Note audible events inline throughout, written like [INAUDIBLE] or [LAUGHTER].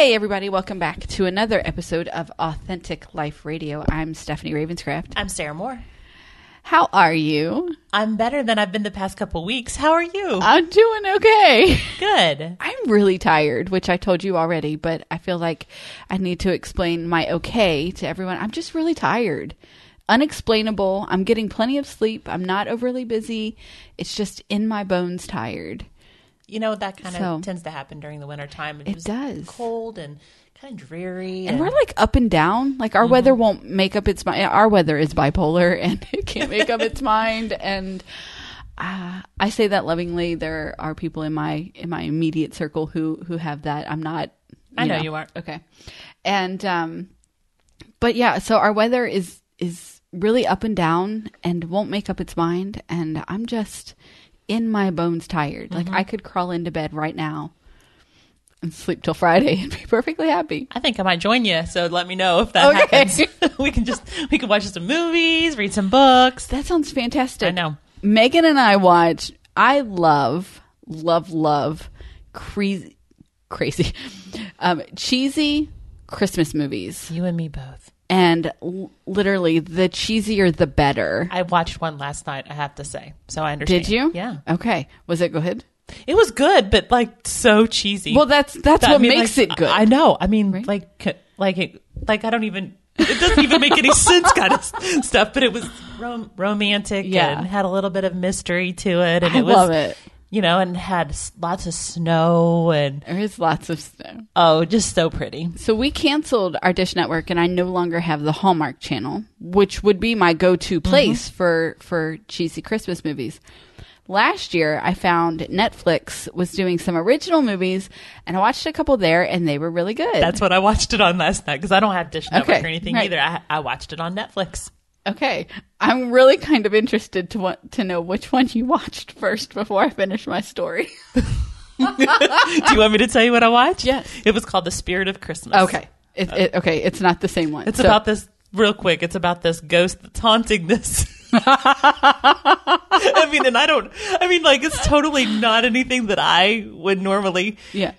Hey, everybody, welcome back to another episode of Authentic Life Radio. I'm Stephanie Ravenscraft. I'm Sarah Moore. How are you? I'm better than I've been the past couple weeks. How are you? I'm doing okay. Good. [LAUGHS] I'm really tired, which I told you already, but I feel like I need to explain my okay to everyone. I'm just really tired. Unexplainable. I'm getting plenty of sleep. I'm not overly busy. It's just in my bones tired. You know, that kind of So- tends to happen during the winter time. It does. cold and kind of dreary. And we're like up and down. Like our weather won't make up its mind. Our weather is bipolar [LAUGHS] and it can't make up its mind. And uh, I say that lovingly. There are people in my in my immediate circle who who have that. I'm not. I know you aren't. Okay. And um, but yeah. So our weather is is really up and down and won't make up its mind. And I'm just in my bones tired. Like I could crawl into bed right now and sleep till Friday and be perfectly happy. I think I might join you, so let me know if that Okay. happens. [LAUGHS] we can just we can watch some movies, read some books. That sounds fantastic. I know. Megan and I watch. I love, love, love crazy, crazy, [LAUGHS] um, cheesy Christmas movies, You and me both. And l- literally the cheesier the better. I watched one last night. I have to say, so I understand. Did you? Yeah, Okay. Was it good? it was good, but like so cheesy. Well, that's that's I what mean, makes like, it good. I know. I mean, Right? like, like, it, like I don't even. It doesn't even make any sense, kind of stuff. But it was rom- romantic Yeah. and had a little bit of mystery to it, and I it was, love it. You know, and had lots of snow and There is lots of snow. oh, just so pretty. So we canceled our Dish Network, and I no longer have the Hallmark Channel, which would be my go-to mm-hmm. place for for cheesy Christmas movies. Last year, I found Netflix was doing some original movies, and I watched a couple there, and they were really good. That's what I watched it on last night because I don't have Dish Network Okay, or anything right. either. I, I watched it on Netflix. Okay. I'm really kind of interested to want to know which one you watched first before I finish my story. [LAUGHS] Do you want me to tell you what I watched? Yes. It was called The Spirit of Christmas. okay, it, it, uh, okay, it's not the same one. It's So- about this real quick. It's about this ghost that's haunting this. [LAUGHS] I mean, and I don't. I mean, like it's totally not anything that I would normally. yeah.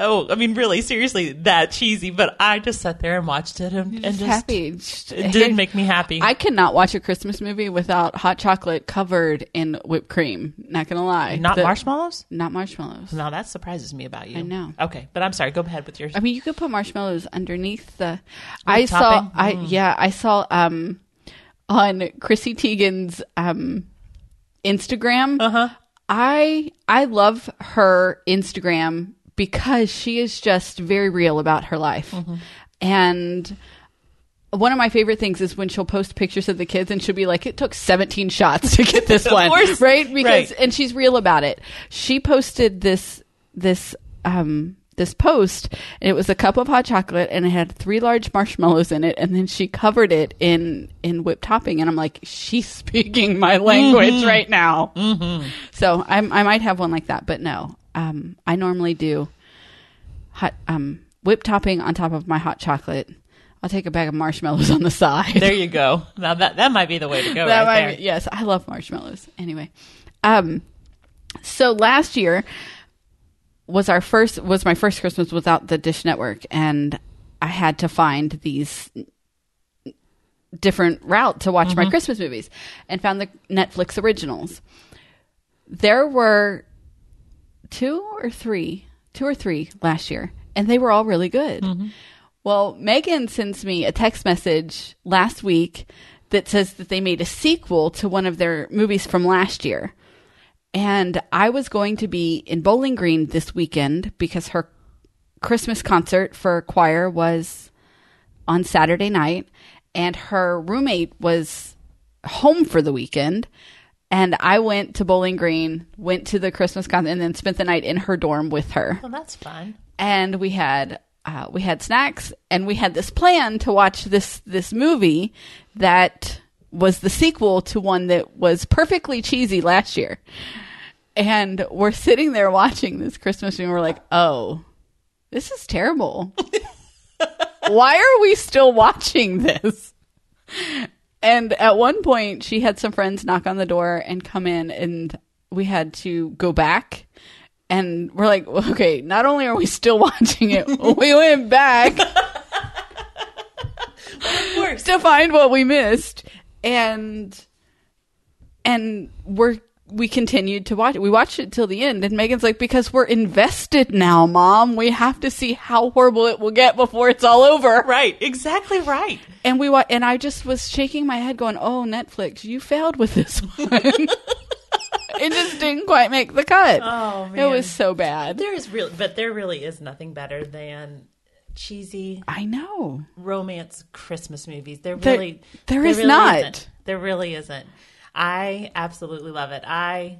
Oh, I mean, really, seriously, that cheesy. But I just sat there and watched it, and, and Just happy. It did make me happy. I cannot watch a Christmas movie without hot chocolate covered in whipped cream. Not gonna lie. not The- marshmallows. Not marshmallows. No, that surprises me about you. I know. Okay, but I'm sorry. Go ahead with yours. I mean, you could put marshmallows underneath the. I saw. topping? I yeah. I saw um on Chrissy Teigen's um Instagram. Uh huh. I I love her Instagram because she is just very real about her life. Mm-hmm. And one of my favorite things is when she'll post pictures of the kids and she'll be like, it took 17 shots to get this [LAUGHS] Of one. course. Right? Because, Right. and she's real about it. She posted this, this, um, this post and it was a cup of hot chocolate and it had three large marshmallows in it and then she covered it in in whipped topping and I'm like she's [LAUGHS] speaking my language Mm-hmm. right now so I'm, I might have one like that, but no. Um, I normally do hot um, whipped topping on top of my hot chocolate. I'll take a bag of marshmallows [LAUGHS] on the side. There you go. Now that that might be the way to go. [LAUGHS] that right might there. be- yes, I love marshmallows. Anyway, um, so last year was our first was my first Christmas without the Dish Network, and I had to find these different route to watch my Christmas movies, and found the Netflix originals. There were two or three, two or three last year, and they were all really good. Mm-hmm. Well, Megan sends me a text message last week that says that they made a sequel to one of their movies from last year. And I was going to be in Bowling Green this weekend because her Christmas concert for choir was on Saturday night, and her roommate was home for the weekend. And I went to Bowling Green, went to the Christmas concert, and then spent the night in her dorm with her. Well, that's fun. and we had uh, we had snacks and we had this plan to watch this this movie that was the sequel to one that was perfectly cheesy last year. And we're sitting there watching this christmas movie and we're like oh this is terrible. [LAUGHS] Why are we still watching this and at one point she had some friends knock on the door and come in and we had to go back And we're like, [LAUGHS] okay, not only are we still [LAUGHS] watching it, we [LAUGHS] went back to find what we missed. And and we're we continued to watch it. We watched it till the end, and Megan's like, because we're invested now, mom. We have to see how horrible it will get before it's all over. Right, exactly right. And we wa- and I just was shaking my head, going, "Oh, Netflix, you failed with this [LAUGHS] one. it just didn't quite make the cut. Oh, it was so bad. There is real, but there really is nothing better than cheesy I know. romance Christmas movies. There There- really, there is really not. isn't. There really isn't. I absolutely love it. I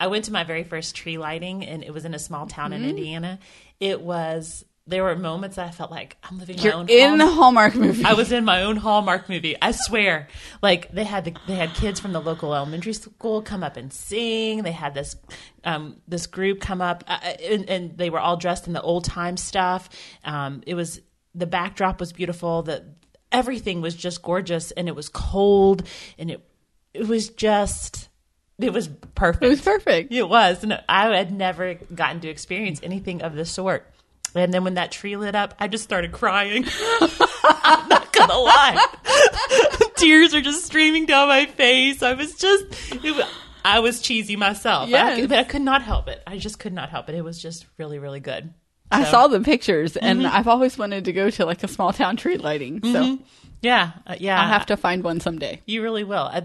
I went to my very first tree lighting, and it was in a small town Mm-hmm. in Indiana. It was. There were moments that I felt like I'm living You're own. in the Hallmark- Hallmark movie. I was in my own Hallmark movie. I swear. Like they had the, they had kids from the local elementary school come up and sing. They had this um, this group come up uh, and, and they were all dressed in the old time stuff. Um, it was the backdrop was beautiful. The everything was just gorgeous and it was cold and it it was just it was perfect. it was perfect. It was. And I had never gotten to experience anything of the sort. And then when that tree lit up, I just started crying. [LAUGHS] I'm not gonna lie. [LAUGHS] Tears are just streaming down my face. I was just, it was, I was cheesy myself. I Yes. could- but I could not help it. I just could not help it. It was just really, really good. I saw the pictures, and I've always wanted to go to like a small town tree lighting. So Yeah, uh, yeah. I'll have to find one someday. You really will. I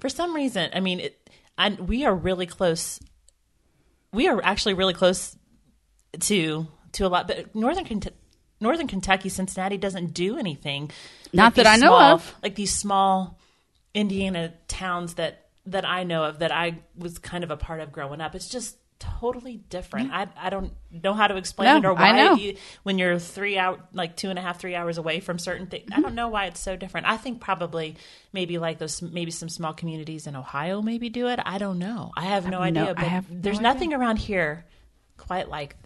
for some reason, I mean, it, and we are really close. We are actually really close to to a lot, but northern Kent- Northern Kentucky, Cincinnati doesn't do anything. Not that I know small- of. Like these small Indiana towns that that I know of that I was kind of a part of growing up. It's just totally different. I I don't know how to explain No, it or why. I know. you, when you're three out like two and a half three hours away from certain things. I mm-hmm. don't know why it's so different. I think probably maybe like those maybe some small communities in Ohio maybe do it. I don't know. I have no have no- idea. I But have no there's idea. nothing around here quite like.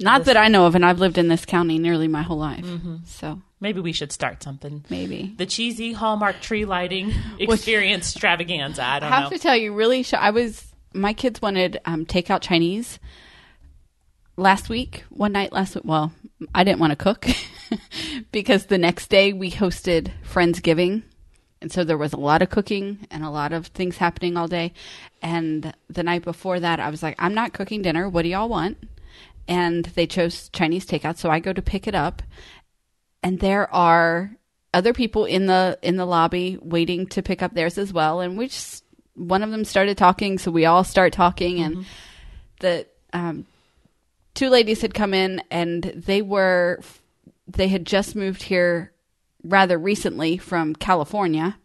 Not that I know of, and I've lived in this county nearly my whole life. Mm-hmm. So Maybe we should start something. maybe. The cheesy Hallmark tree lighting [LAUGHS] experience extravaganza. I I don't have know. to tell you, really, sh- I was. My kids wanted um, takeout Chinese last week. One night last week. Well, I didn't want to cook [LAUGHS] because the next day we hosted Friendsgiving. And so there was a lot of cooking and a lot of things happening all day. And the night before that, I was like, I'm not cooking dinner. What do y'all want? And they chose Chinese takeout. So I go to pick it up. And there are other people in the in the lobby waiting to pick up theirs as well. And we just one of them started talking, so we all start talking. And the um, two ladies had come in, and they were they had just moved here rather recently from California.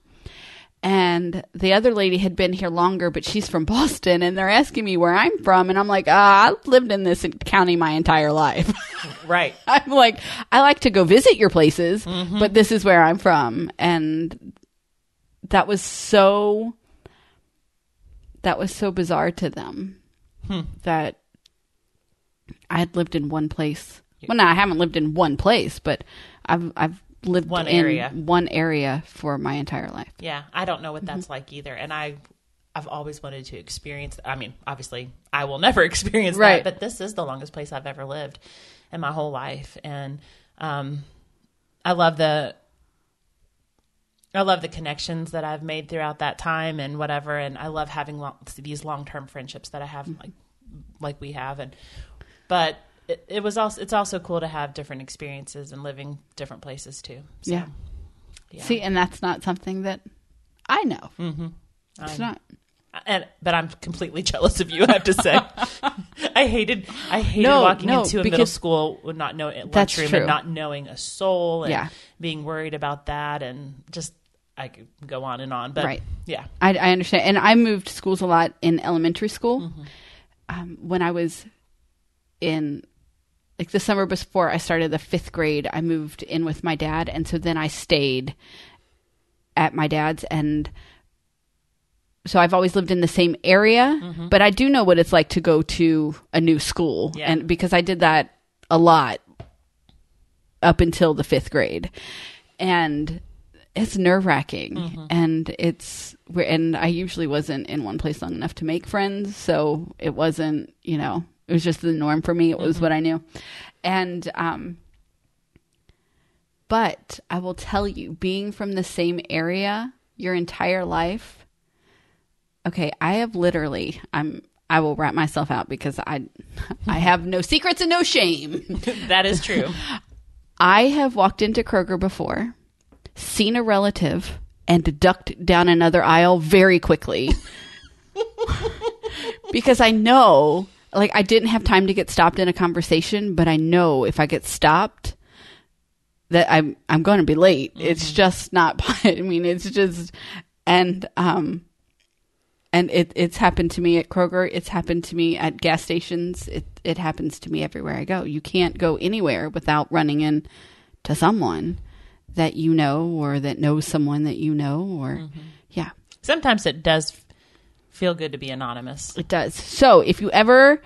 And the other lady had been here longer, but she's from [LAUGHS] Boston, and they're asking me where I'm from, and I'm like, ah, I've lived in this county my entire life. [LAUGHS] right. I'm like, I like to go visit your places, but this is where I'm from. And that was so, that was so bizarre to them that I had lived in one place. Well, no, I haven't lived in one place, but I've, I've lived One in area. one area for my entire life. Yeah, I don't know what Mm-hmm. that's like either, and I, I've always wanted to experience. I mean, obviously, I will never [LAUGHS] experience Right. that, but this is the longest place I've ever lived in my whole life, and um, I love the. I love the connections that I've made throughout that time and whatever, and I love having long, these long term friendships that I have like like we have, and but it, it was also it's also cool to have different experiences and living different places too. So, Yeah. yeah. See, and that's not something that I know. Mm-hmm. It's not. and but I'm completely [LAUGHS] jealous of you. I have to say, [LAUGHS] I hated I hated No, walking no, into a middle school with not knowing lunchroom and not knowing a soul, and Yeah. being worried about that, and just I could go on and on. But Right. yeah, I, I understand. And I moved schools a lot in elementary school. Mm-hmm. Um, when I was in, like the summer before I started the fifth grade, I moved in with my dad. And so then I stayed at my dad's. And so I've always lived in the same area, but I do know what it's like to go to a new school. Mm-hmm. Yeah. And because I did that a lot up until the fifth grade. And it's nerve wracking Mm-hmm. and it's and I usually wasn't in one place long enough to make friends, so it wasn't, you know, It was just the norm for me. It was what I knew. And um but I will tell you, being from the same area your entire life, okay, I have literally I'm I will wrap myself out because I [LAUGHS] I have no secrets and no shame. [LAUGHS] that is true. [LAUGHS] I have walked into Kroger before, seen a relative, and ducked down another aisle very quickly. [LAUGHS] because I know, like, I didn't have time to get stopped in a conversation, but I know if I get stopped, that I'm I'm going to be late. It's just not. [LAUGHS] I mean, it's just and um and it it's happened to me at Kroger. It's happened to me at gas stations. It it happens to me everywhere I go. You can't go anywhere without running in to someone that you know or that knows someone that you know or mm-hmm. yeah, Sometimes it does feel good to be anonymous. it does. So if you ever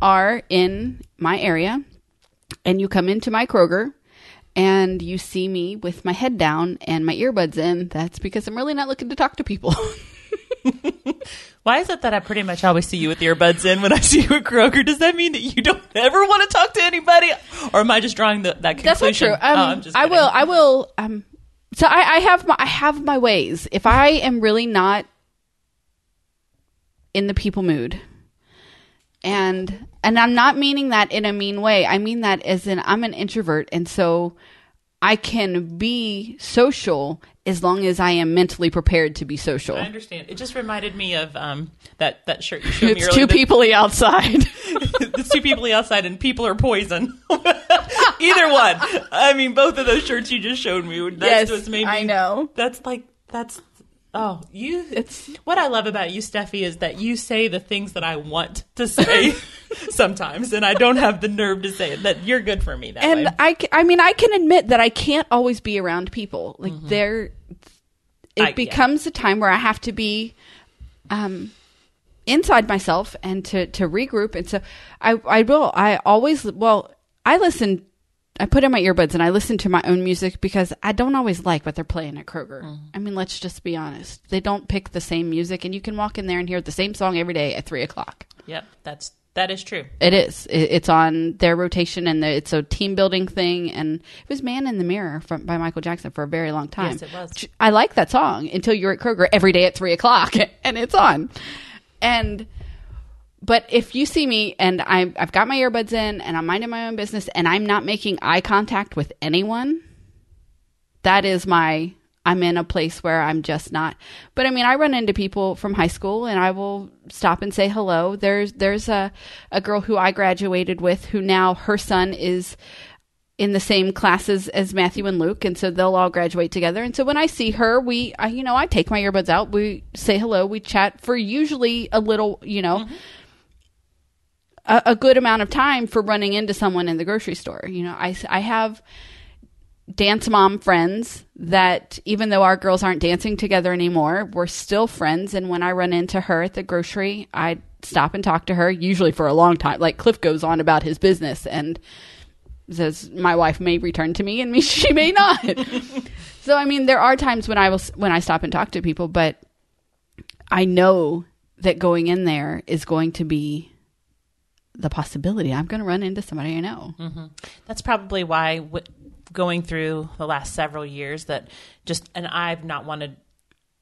are in my area and you come into my Kroger and you see me with my head down and my earbuds in, that's because I'm really not looking to talk to people. [LAUGHS] [LAUGHS] Why is it that I pretty much always see you with earbuds in when I see you at Kroger? Does that mean that you don't ever want to talk to anybody, or am I just drawing the, that conclusion? That's not true. Um, oh, I'm just I kidding. will. I will. Um, so I, I have my I have my ways. If I am really not in the people mood, and and I'm not meaning that in a mean way. I mean that as in I'm an introvert, and so I can be social as long as I am mentally prepared to be social. I understand. It just reminded me of um, that that shirt you showed me [LAUGHS] It's earlier. two people [LAUGHS] outside. [LAUGHS] it's two people outside, and people are poison. Either one. I mean, both of those shirts you just showed me. That's Yes, what's made me. I know. That's like that's. Oh, you! It's- what I love about you, Steffi, is that you say the things that I want to [LAUGHS] say sometimes, and I don't have the nerve to say it. That you're good for me that and way. I, I mean, I can admit that I can't always be around people. Like there, it Mm-hmm. I- yeah. becomes a time where I have to be, um, inside myself and to to regroup. And so I I will. I always well I listen. I put in my earbuds and I listen to my own music because I don't always like what they're playing at Kroger. Mm-hmm. I mean, let's just be honest. They don't pick the same music, and you can walk in there and hear the same song every day at three o'clock. Yep, that's that is true. It is. It, it's on their rotation, and the, it's a team building thing. And it was "Man in the Mirror" from by Michael Jackson for a very long time. Yes, it was. I like that song until you're at Kroger every day at three o'clock, [LAUGHS] and it's on. And but if you see me and I, I've got my earbuds in and I'm minding my own business and I'm not making eye contact with anyone, that is my I'm in a place where I'm just not. But I mean, I run into people from high school and I will stop and say hello. There's there's a a girl who I graduated with who now her son is in the same classes as Matthew and Luke, and so they'll all graduate together. And so when I see her, we, I, you know, I take my earbuds out, we say hello, we chat for usually a little, you know, mm-hmm. A, a good amount of time for running into someone in the grocery store. You know, I, I have dance mom friends that even though our girls aren't dancing together anymore, we're still friends. And when I run into her at the grocery, I stop and talk to her, usually for a long time. Like Cliff goes on about his business and says my wife may return to me and me [LAUGHS] she may not. so I mean, there are times when I will when I stop and talk to people, but I know that going in there is going to be the possibility I'm going to run into somebody I know. Mm-hmm. That's probably why w- going through the last several years that just and I've not wanted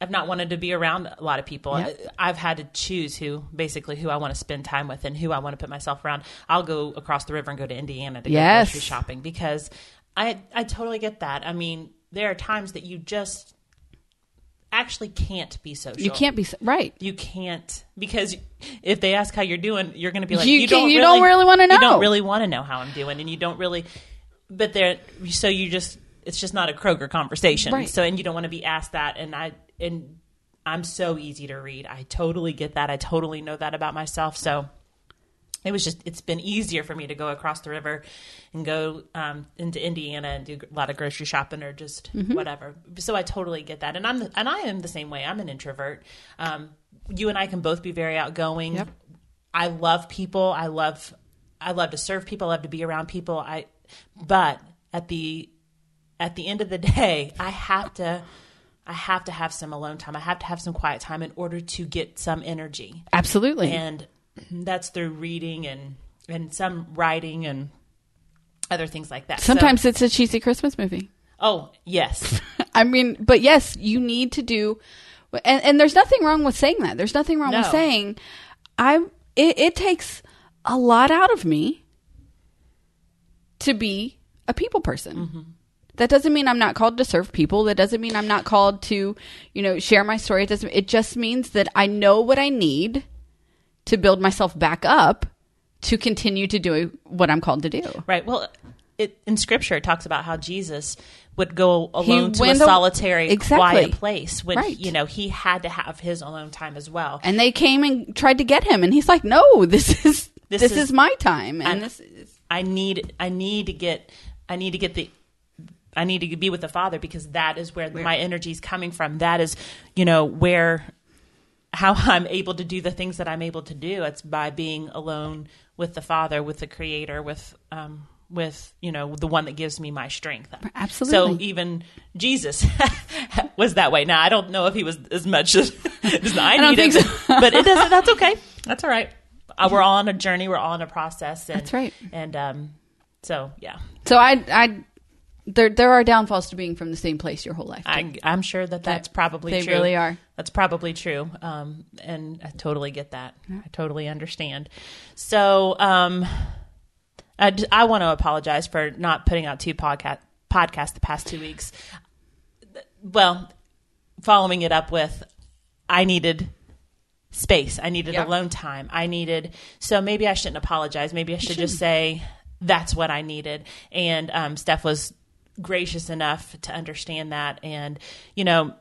I've not wanted to be around a lot of people. I, I've had to choose who basically who I want to spend time with and who I want to put myself around. I'll go across the river and go to Indiana to Yes. go grocery shopping because I I totally get that. I mean, there are times that you just actually can't be social. You can't be right. You can't because if they ask how you're doing, you're going to be like, You you, don't, you really, don't really wanna You know." don't really want to know how I'm doing, and you don't really. But there, so you just it's just not a Kroger conversation. Right. So and you don't want to be asked that, and I and I'm so easy to read. I totally get that. I totally know that about myself. So it was just it's been easier for me to go across the river and go um, into Indiana and do a lot of grocery shopping or just Mm-hmm. whatever. So I totally get that, and I'm and I am the same way. I'm an introvert. Um, you and I can both be very outgoing. Yep. I love people. I love I love to serve people. I love to be around people. I but at the at the end of the day, I have to I have to have some alone time. I have to have some quiet time in order to get some energy Absolutely. and that's through reading and and some writing and other things like that. So- Sometimes it's a cheesy Christmas movie. oh yes, [LAUGHS] I mean, but yes, you need to do, and, and there's nothing wrong with saying that. There's nothing wrong with saying, I. It, it takes a lot out of me to be a people person. Mm-hmm. That doesn't mean I'm not called to serve people. That doesn't mean I'm not called to, you know, share my story. It doesn't. It just means that I know what I need to build myself back up to continue to do what I'm called to do. right. Well, it, in Scripture it talks about how Jesus would go alone to a solitary, Exactly. quiet place when Right. you know he had to have his alone time as well. and they came and tried to get him and he's like no this is this, This is, is- my time and I'm- this is I need I need to get I need to get the I need to be with the Father because that is where my energy is coming from. That is, you know, where how [LAUGHS] I'm able to do the things that I'm able to do. It's by being alone with the Father, with the Creator, with um, with you know the one that gives me my strength. Absolutely. So even Jesus [LAUGHS] was that way. Now I don't know if he was as much as, [LAUGHS] as I, needed, think so. but it doesn't. That's okay. That's all right. Uh, we're all on a journey. We're all on a process. And, That's right. And um, so yeah, so i i there there are downfalls to being from the same place your whole life I, I'm sure that that's probably they true. really are. That's probably true. Um, and I totally get that. I totally understand. So um, I, I want to apologize for not putting out two podcast podcasts the past two weeks. Well, following it up with, I needed space. I needed Yeah. alone time. I needed so maybe I shouldn't apologize. Maybe I should just say that's what I needed. And um, Steph was gracious enough to understand that. And you know,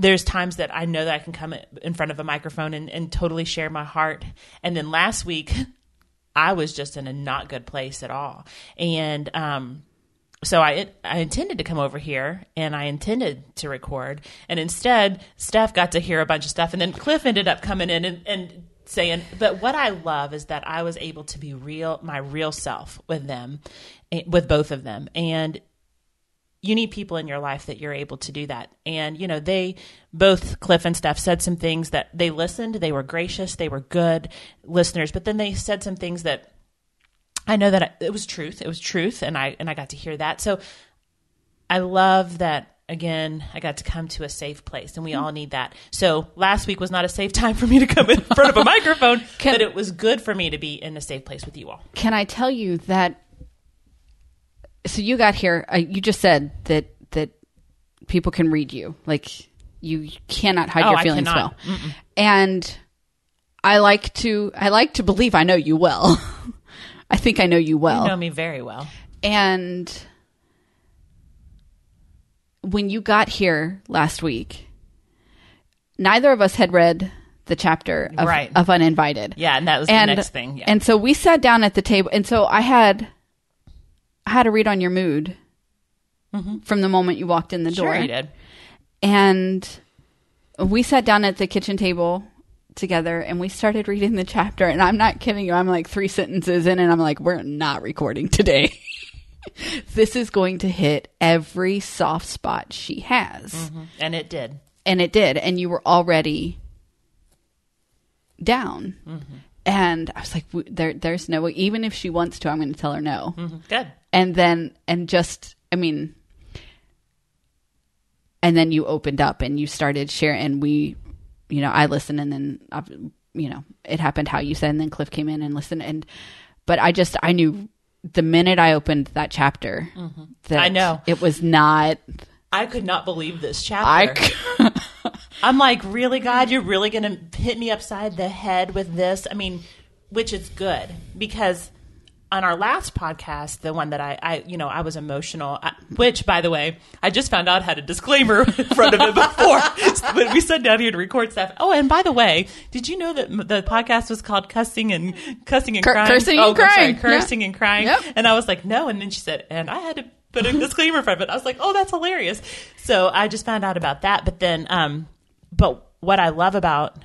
there's times that I know that I can come in front of a microphone and, and totally share my heart. And then last week, [LAUGHS] I was just in a not good place at all. And um, so I I intended to come over here and I intended to record, and instead Steph got to hear a bunch of stuff, and then Cliff ended up coming in and, and saying. But what I love is that I was able to be real, my real self with them, eh, with both of them, and you need people in your life that you're able to do that. And, you know, they both, Cliff and Steph, said some things that they listened, they were gracious, they were good listeners, but then they said some things that I know that I, it was truth. It was truth. And I, and I got to hear that. So I love that. Again, I got to come to a safe place, and we all need that. So last week was not a safe time for me to come in front of a [LAUGHS] microphone, Can- but it was good for me to be in a safe place with you all. can i tell you that so you got here uh, you just said that that people can read you like you cannot hide Oh, your feelings well and i like to i like to believe i know you well [LAUGHS] i think i know you well You know me very well. And when you got here last week, neither of us had read the chapter of, Right. of Uninvited. Yeah, and that was and, the next thing. Yeah. And so we sat down at the table, and so I had had to read on your mood from the moment you walked in the door. Mm-hmm. sure, you did. And we sat down at the kitchen table together and we started reading the chapter. And I'm not kidding you. I'm like three sentences in and I'm like, we're not recording today. [LAUGHS] this is going to hit every soft spot she has. And it did. And it did. And you were already down. And I was like, there, there's no way, even if she wants to, I'm going to tell her no Mhm. Good. and then and just i mean and then you opened up and you started sharing and we you know i listened and then you know it happened how you said and then cliff came in and listened and but i just i knew the minute i opened that chapter that Mm-hmm. I know. it was not I could not believe this chapter. i [LAUGHS] I'm like, really, God, you're really going to hit me upside the head with this? I mean, which is good because on our last podcast, the one that I, I you know, I was emotional, I, which, by the way, I just found out had a disclaimer [LAUGHS] in front of it before [LAUGHS] when we sat down here to record stuff. Oh, and by the way, did you know that the podcast was called Cussing and Cussing and Cur- Crying? Cursing oh, and I'm sorry, Crying. Cursing and Crying. Yep. And I was like, no. And then she said, and I had to put a [LAUGHS] disclaimer in front of it. I was like, oh, that's hilarious. So I just found out about that. But then, um, but what I love about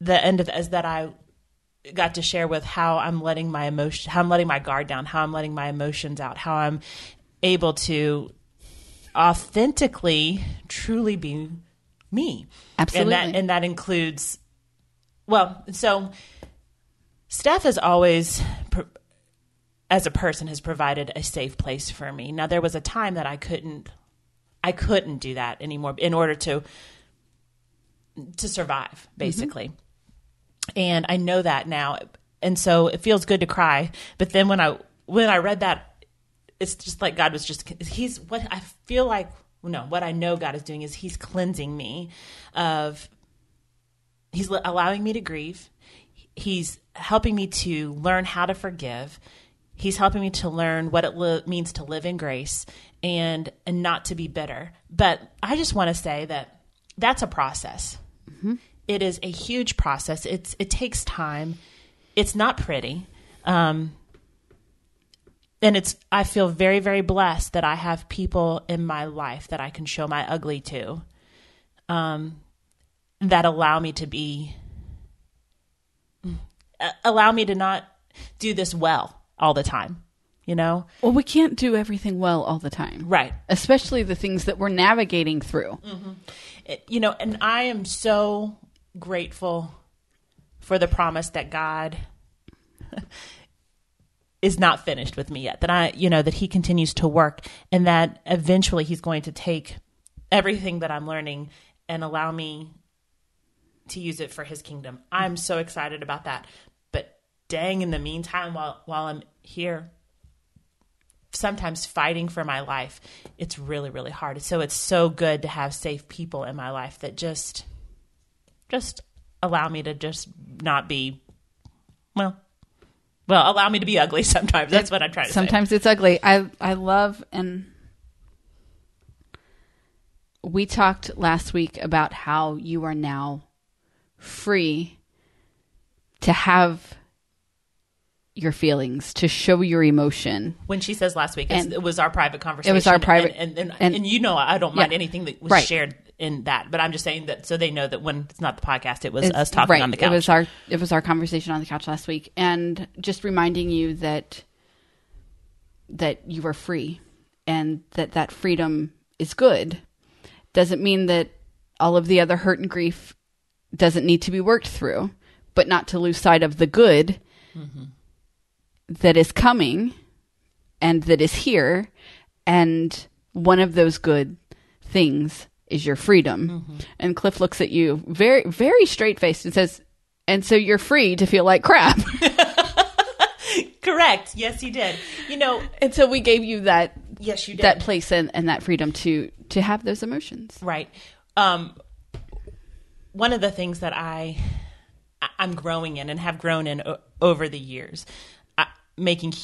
the end of is that I got to share with how I'm letting my emotion, how I'm letting my guard down, how I'm letting my emotions out, how I'm able to authentically, truly be me. Absolutely. And that, and that includes, well, so Steph has always, as a person, has provided a safe place for me. Now there was a time that I couldn't, I couldn't do that anymore in order to to survive, mm-hmm. basically. And I know that now, and so it feels good to cry. But then when I when I read that, it's just like God was just He's what I feel like. No, what I know God is doing is He's cleansing me of. He's allowing me to grieve. He's helping me to learn how to forgive. He's helping me to learn what it li- means to live in grace and and not to be bitter. But I just want to say that that's a process. It is a huge process. It's it takes time. It's not pretty. Um, and it's I feel very very blessed that I have people in my life that I can show my ugly to. Um, that allow me to be allow me to not do this well all the time, you know? Well, we can't do everything well all the time. Right. Especially the things that we're navigating through. Mm-hmm. It- you know, and I am so grateful for the promise that God [LAUGHS] is not finished with me yet. That I, you know, that He continues to work, and that eventually He's going to take everything that I'm learning and allow me to use it for His kingdom. I'm so excited about that. But dang, in the meantime, while while I'm here, sometimes fighting for my life, it's really, really hard. So it's so good to have safe people in my life that just, just allow me to just not be, well, well, allow me to be ugly [LAUGHS] sometimes. That's what I'm trying to say. Sometimes it's ugly. I I love and we talked last week about how you are now free to have your feelings, to show your emotion. When she says last week, And- it was our private conversation. It was our private- and and, and, and- you know I don't mind Yeah. anything that was Right. shared in that, but I'm just saying that so they know that when it's not the podcast, it was It's- us talking right. on the couch. It was our it was our conversation on the couch last week, and just reminding you that that you are free, and that that freedom is good. Doesn't mean that all of the other hurt and grief doesn't need to be worked through, but not to lose sight of the good mm-hmm. That is coming and that is here, and one of those good things is your freedom. And Cliff looks at you very, very straight faced and says, And so you're free to feel like crap. [LAUGHS] [LAUGHS] correct. Yes, he did. You know, and so we gave you that yes, you did. that place and, and that freedom to to have those emotions. Right. Um, one of the things that I I'm growing in and have grown in o- over the years, making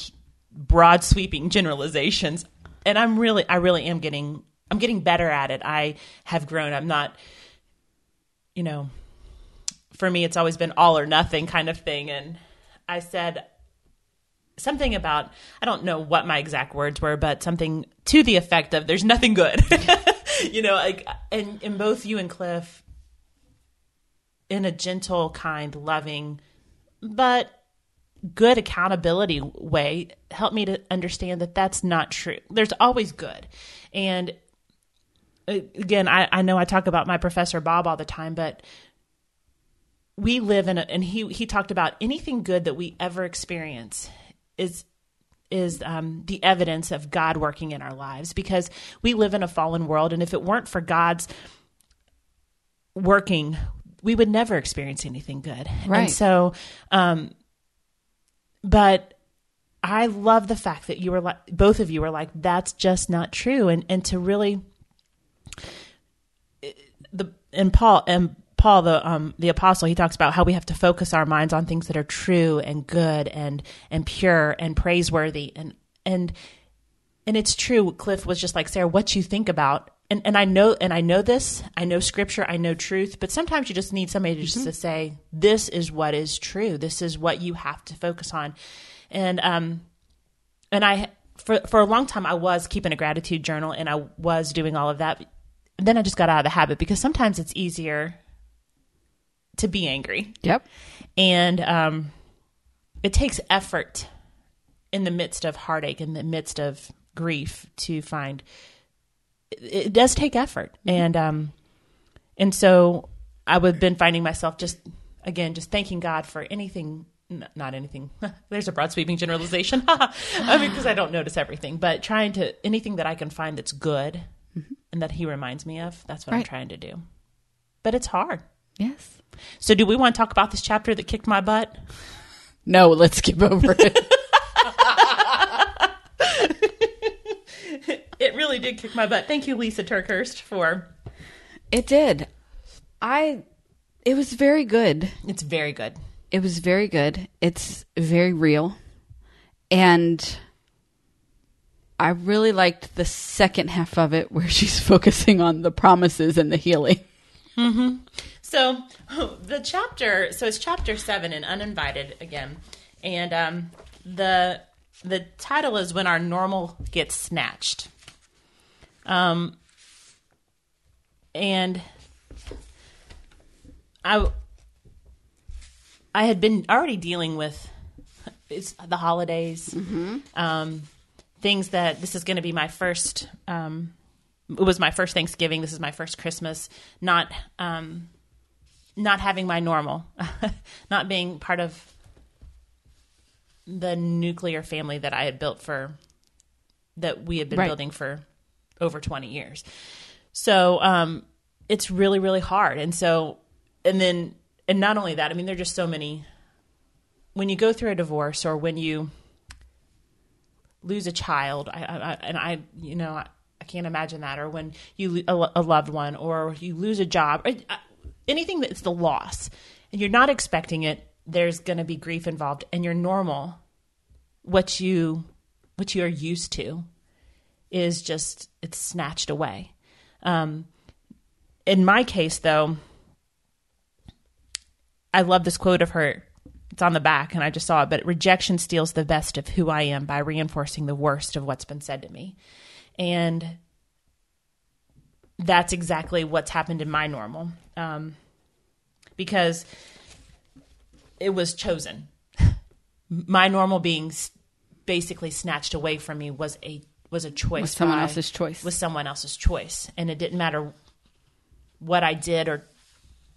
broad sweeping generalizations, and I'm really I really am getting I'm getting better at it. I have grown. I'm not, you know, for me it's always been all or nothing kind of thing, and I said something about I don't know what my exact words were, but something to the effect of "there's nothing good." [LAUGHS] you know, like and and both you and Cliff, in a gentle, kind, loving, but good accountability way, help me to understand that that's not true. There's always good, and uh, again, I, I know I talk about my professor Bob all the time, but we live in a, and he he talked about anything good that we ever experience is is um, the evidence of God working in our lives because we live in a fallen world, and if it weren't for God's working, we would never experience anything good. Right. And so, um, but I love the fact that you were like both of you were like that's just not true, and and to really the and Paul and Paul the um the apostle he talks about how we have to focus our minds on things that are true and good and and pure and praiseworthy. And and and it's true Cliff was just like Sarah what you think about and and I know and I know this I know scripture I know truth but sometimes you just need somebody just to say this is what is true this is what you have to focus on and um and I for for a long time I was keeping a gratitude journal and I was doing all of that. Then I just got out of the habit because sometimes it's easier to be angry, Yep. and um, it takes effort in the midst of heartache, in the midst of grief, to find. It, it does take effort, and um, and so I would been finding myself just again just thanking God for anything n- not anything. [LAUGHS] There's a broad sweeping generalization. [LAUGHS] I mean, because I don't notice everything, but trying to anything that I can find that's good and that he reminds me of. That's what I'm trying to do. But it's hard. Yes. So, do we want to talk about this chapter that kicked my butt? No, let's skip over it. [LAUGHS] [LAUGHS] It really did kick my butt. Thank you, Lisa TerKeurst, for. it did. I. It was very good. It's very good. It was very good. It's very real. And I really liked the second half of it where [LAUGHS] she's focusing on the promises and the healing. So [LAUGHS] the chapter, so it's chapter seven in Uninvited again, and um, the the title is when our normal gets snatched. Um, and I I had been already dealing with it's the holidays, um, things that this is going to be my first. Um, it was my first Thanksgiving. This is my first Christmas. Not um, not having my normal, [LAUGHS] not being part of the nuclear family that I had built for that we had been Right. building for over 20 years. So um it's really really hard. And so and then and not only that, I mean there're just so many when you go through a divorce or when you lose a child, I, I, and I you know I, I can't imagine that or when you a, a loved one or you lose a job or uh, anything that's the loss and you're not expecting it there's going to be grief involved and you're normal what you what you're used to is just it's snatched away. Um in my case though i love this quote of her. It's on the back and i just saw it but rejection steals the best of who i am by reinforcing the worst of what's been said to me. And that's exactly what's happened in my normal um, because it was chosen. [LAUGHS] My normal being basically snatched away from me was a was a choice Was someone by- else's choice. was someone else's choice. And it didn't matter what i did or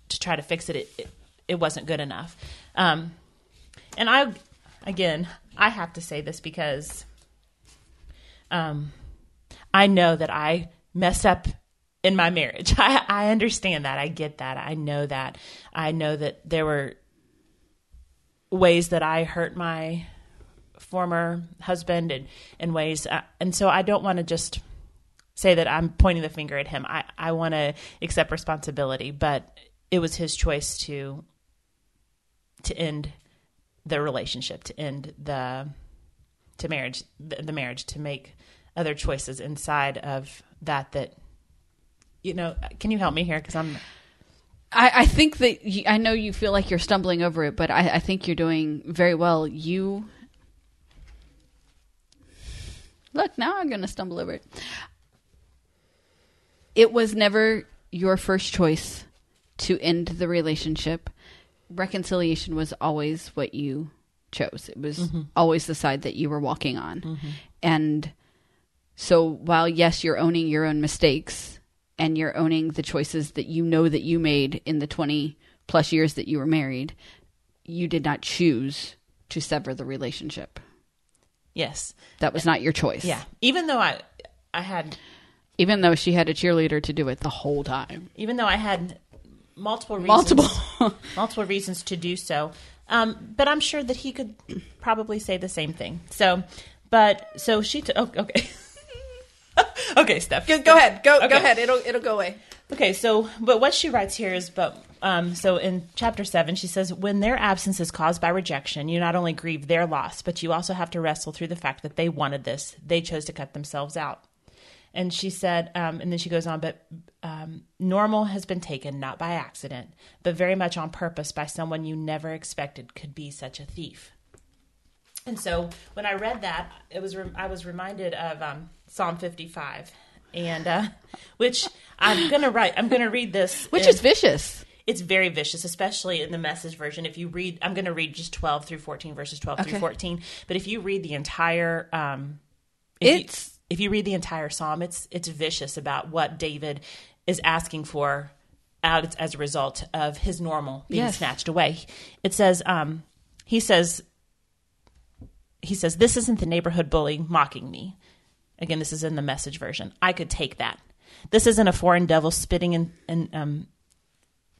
to try to fix it it, it, it wasn't good enough. Um, and i again i have to say this because um, i know that i messed up in my marriage. [LAUGHS] I, I understand that. I get that. I know that. I know that there were ways that I hurt my former husband and in ways uh, and so I don't want to just say that I'm pointing the finger at him. I I want to accept responsibility, but it was his choice to to end the relationship, to end the to marriage the, the marriage to make other choices inside of that that you know, can you help me here cuz I'm I, I think that you, I know you feel like you're stumbling over it, but I, I think you're doing very well. You look now. I'm going to stumble over it. It was never your first choice to end the relationship. Reconciliation was always what you chose. It was mm-hmm. always the side that you were walking on, mm-hmm. and so while yes, you're owning your own mistakes and you're owning the choices that you know that you made in the 20 plus years that you were married, you did not choose to sever the relationship. Yes. That was not your choice. Yeah. Even though I I had Even though she had a cheerleader to do it the whole time. even though I had multiple reasons, Multiple. [LAUGHS] multiple reasons to do so. Um, but I'm sure that he could probably say the same thing. So, but so she. T- oh, okay. [LAUGHS] okay, Steph. Go, go ahead. Go Okay. Go ahead. It'll it'll go away. Okay, so but what she writes here is but um so in chapter 7 she says when their absence is caused by rejection you not only grieve their loss but you also have to wrestle through the fact that they wanted this they chose to cut themselves out. And she said um and then she goes on but um normal has been taken not by accident but very much on purpose by someone you never expected could be such a thief. And so when I read that, it was re- I was reminded of um, Psalm 55, and uh, [LAUGHS] which I'm gonna write. I'm gonna read this, Which in- is vicious. It's very vicious, especially in the message version. If you read, I'm gonna read just 12 through 14, verses 12 Okay. through 14. But if you read the entire, um, if you- It's if you read the entire psalm, it's it's vicious about what David is asking for out as a result of his normal being Yes. snatched away. It says, um, he says, he says, this isn't the neighborhood bully mocking me. Again, this is in the message version. I could take that. This isn't a foreign devil spitting and, and, um,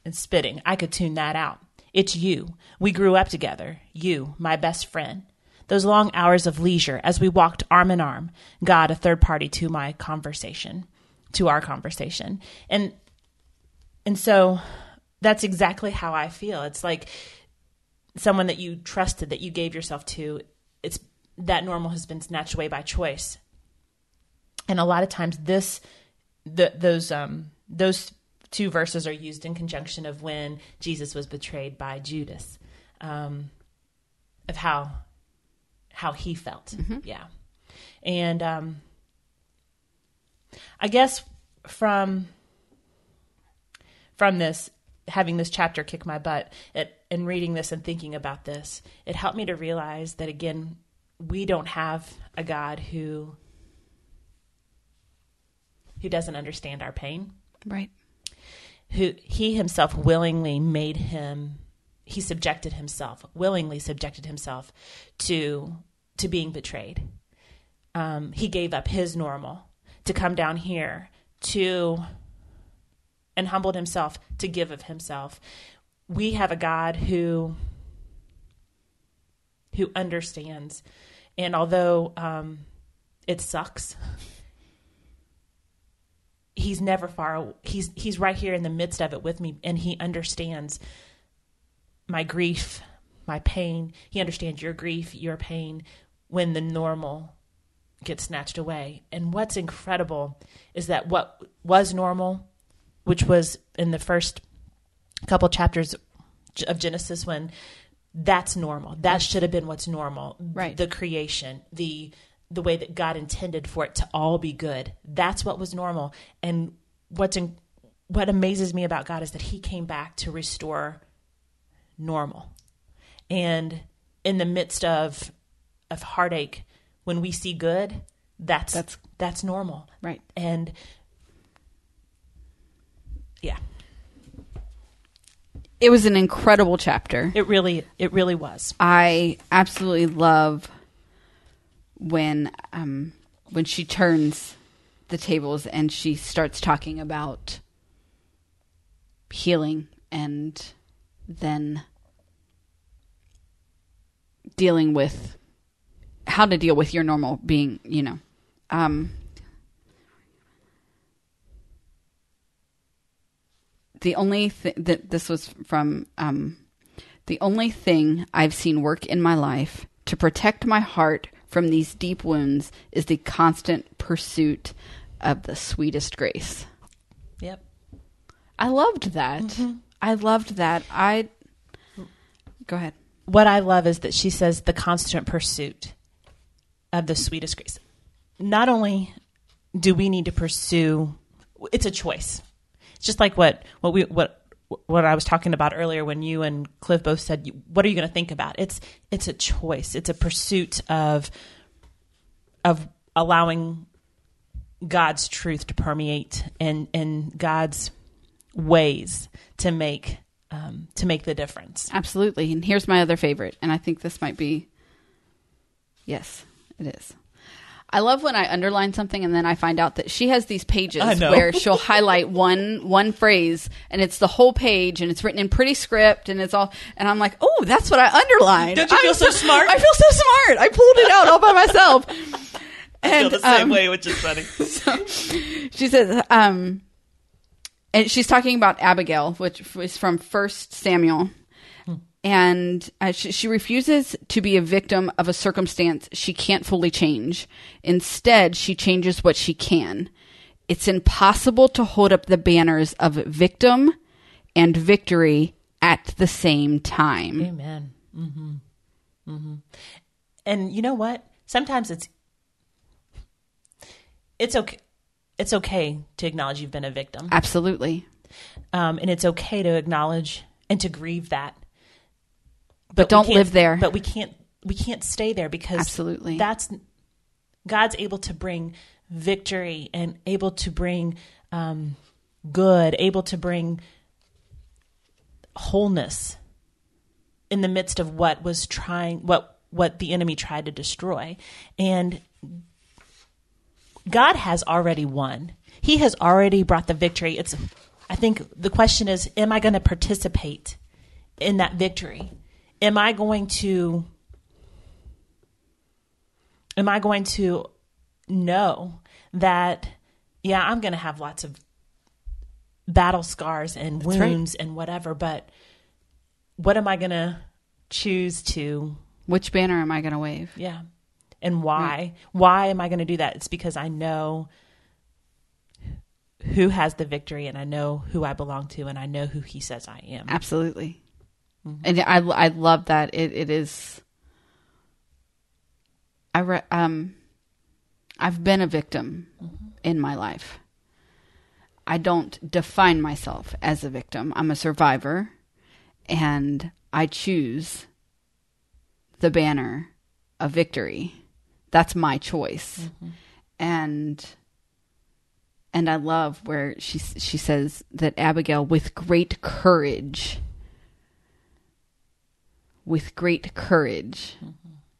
and spitting. I could tune that out. It's you. We grew up together. You, my best friend. Those long hours of leisure as we walked arm in arm. God, a third party to my conversation, to our conversation. And, and so that's exactly how I feel. It's like someone that you trusted, that you gave yourself to. It's that normal has been snatched away by choice. And a lot of times this, the, those, um, those two verses are used in conjunction of when Jesus was betrayed by Judas, um, of how how he felt. Mm-hmm. Yeah, and um, I guess from from this having this chapter kick my butt at, and reading this and thinking about this, it helped me to realize that again, we don't have a God who who doesn't understand our pain. Right who he himself willingly made him he subjected himself willingly subjected himself to to being betrayed. Um, he gave up his normal to come down here to and humbled himself to give of himself. We have a god who who understands. And although um, it sucks [LAUGHS] he's never far he's he's right here in the midst of it with me and he understands my grief my pain. He understands your grief your pain when the normal gets snatched away. And what's incredible is that what was normal which was in the first couple chapters of genesis when that's normal. That should have been what's normal. Right. The creation the the way that God intended for it to all be good. That's what was normal. And what's in, what amazes me about God is that He came back to restore normal. And in the midst of of heartache, when we see good, that's that's that's normal, right? And yeah, it was an incredible chapter. It really, it really was. I absolutely love when um, when she turns the tables and she starts talking about healing and then dealing with how to deal with your normal being, you know. Um, the only thing that this was from um, the only thing I've seen work in my life to protect my heart from these deep wounds is the constant pursuit of the sweetest grace. Yep. I loved that. Mm-hmm. I loved that. I go ahead. What I love is that she says the constant pursuit of the sweetest grace. Not only do we need to pursue it's a choice. It's just like what what we what what I was talking about earlier when you and Cliff both said, "What are you going to think about?" It's it's a choice. It's a pursuit of of allowing God's truth to permeate and and God's ways to make um, to make the difference. Absolutely. And here's my other favorite, and I think this might be. Yes, it is. I love when I underline something and then I find out that she has these pages where she'll highlight one one phrase and it's the whole page and it's written in pretty script and it's all and I'm like, oh, that's what I underlined. Don't you feel so, so, [LAUGHS] smart? I feel so smart. I pulled it out all by myself. And, [LAUGHS] I feel the same um, way, which is funny. [LAUGHS] So, she says, um, and she's talking about Abigail, which is from First Samuel and uh, she, she, refuses to be a victim of a circumstance she can't fully change. Instead, she changes what she can. It's impossible to hold up the banners of victim and victory at the same time. Amen. Mm-hmm. Mm-hmm. And you know what? Sometimes it's it's okay. It's okay to acknowledge you've been a victim. Absolutely. Um, and it's okay to acknowledge and to grieve that but, don't live there. But we can't we can't stay there because absolutely that's God's able to bring victory and able to bring um, good, able to bring wholeness in the midst of what was trying what what the enemy tried to destroy and God has already won. He has already brought the victory. It's I think the question is am I going to participate in that victory? Am I going to am I going to know that yeah, I'm going to have lots of battle scars and That's right. wounds and whatever, but what am I going to choose to Which banner am I going to wave? yeah. And why? Why am I going to do that? It's because I know who has the victory and I know who I belong to and I know who he says I am. Absolutely. Mm-hmm. And I, I love that. It, it is. I re, um, I've been a victim mm-hmm. in my life. I don't define myself as a victim. I'm a survivor, and I choose the banner of victory. That's my choice, mm-hmm. and and I love where she she says that Abigail, with great courage, with great courage,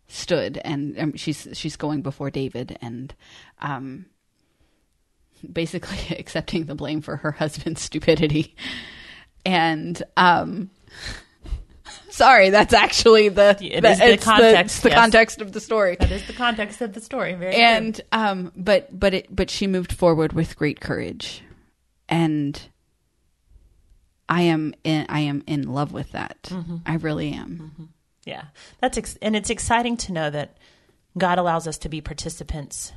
stood, and um, she's she's going before David, and um, basically [LAUGHS] accepting the blame for her husband's [LAUGHS] stupidity, and um. [LAUGHS] Sorry, that's actually the It the it's context, the yes. context of the story That is the context of the story. Very and um but but it but she moved forward with great courage and i am in i am in love with that Mm-hmm. i really am Yeah, that's ex- and it's exciting to know that God allows us to be participants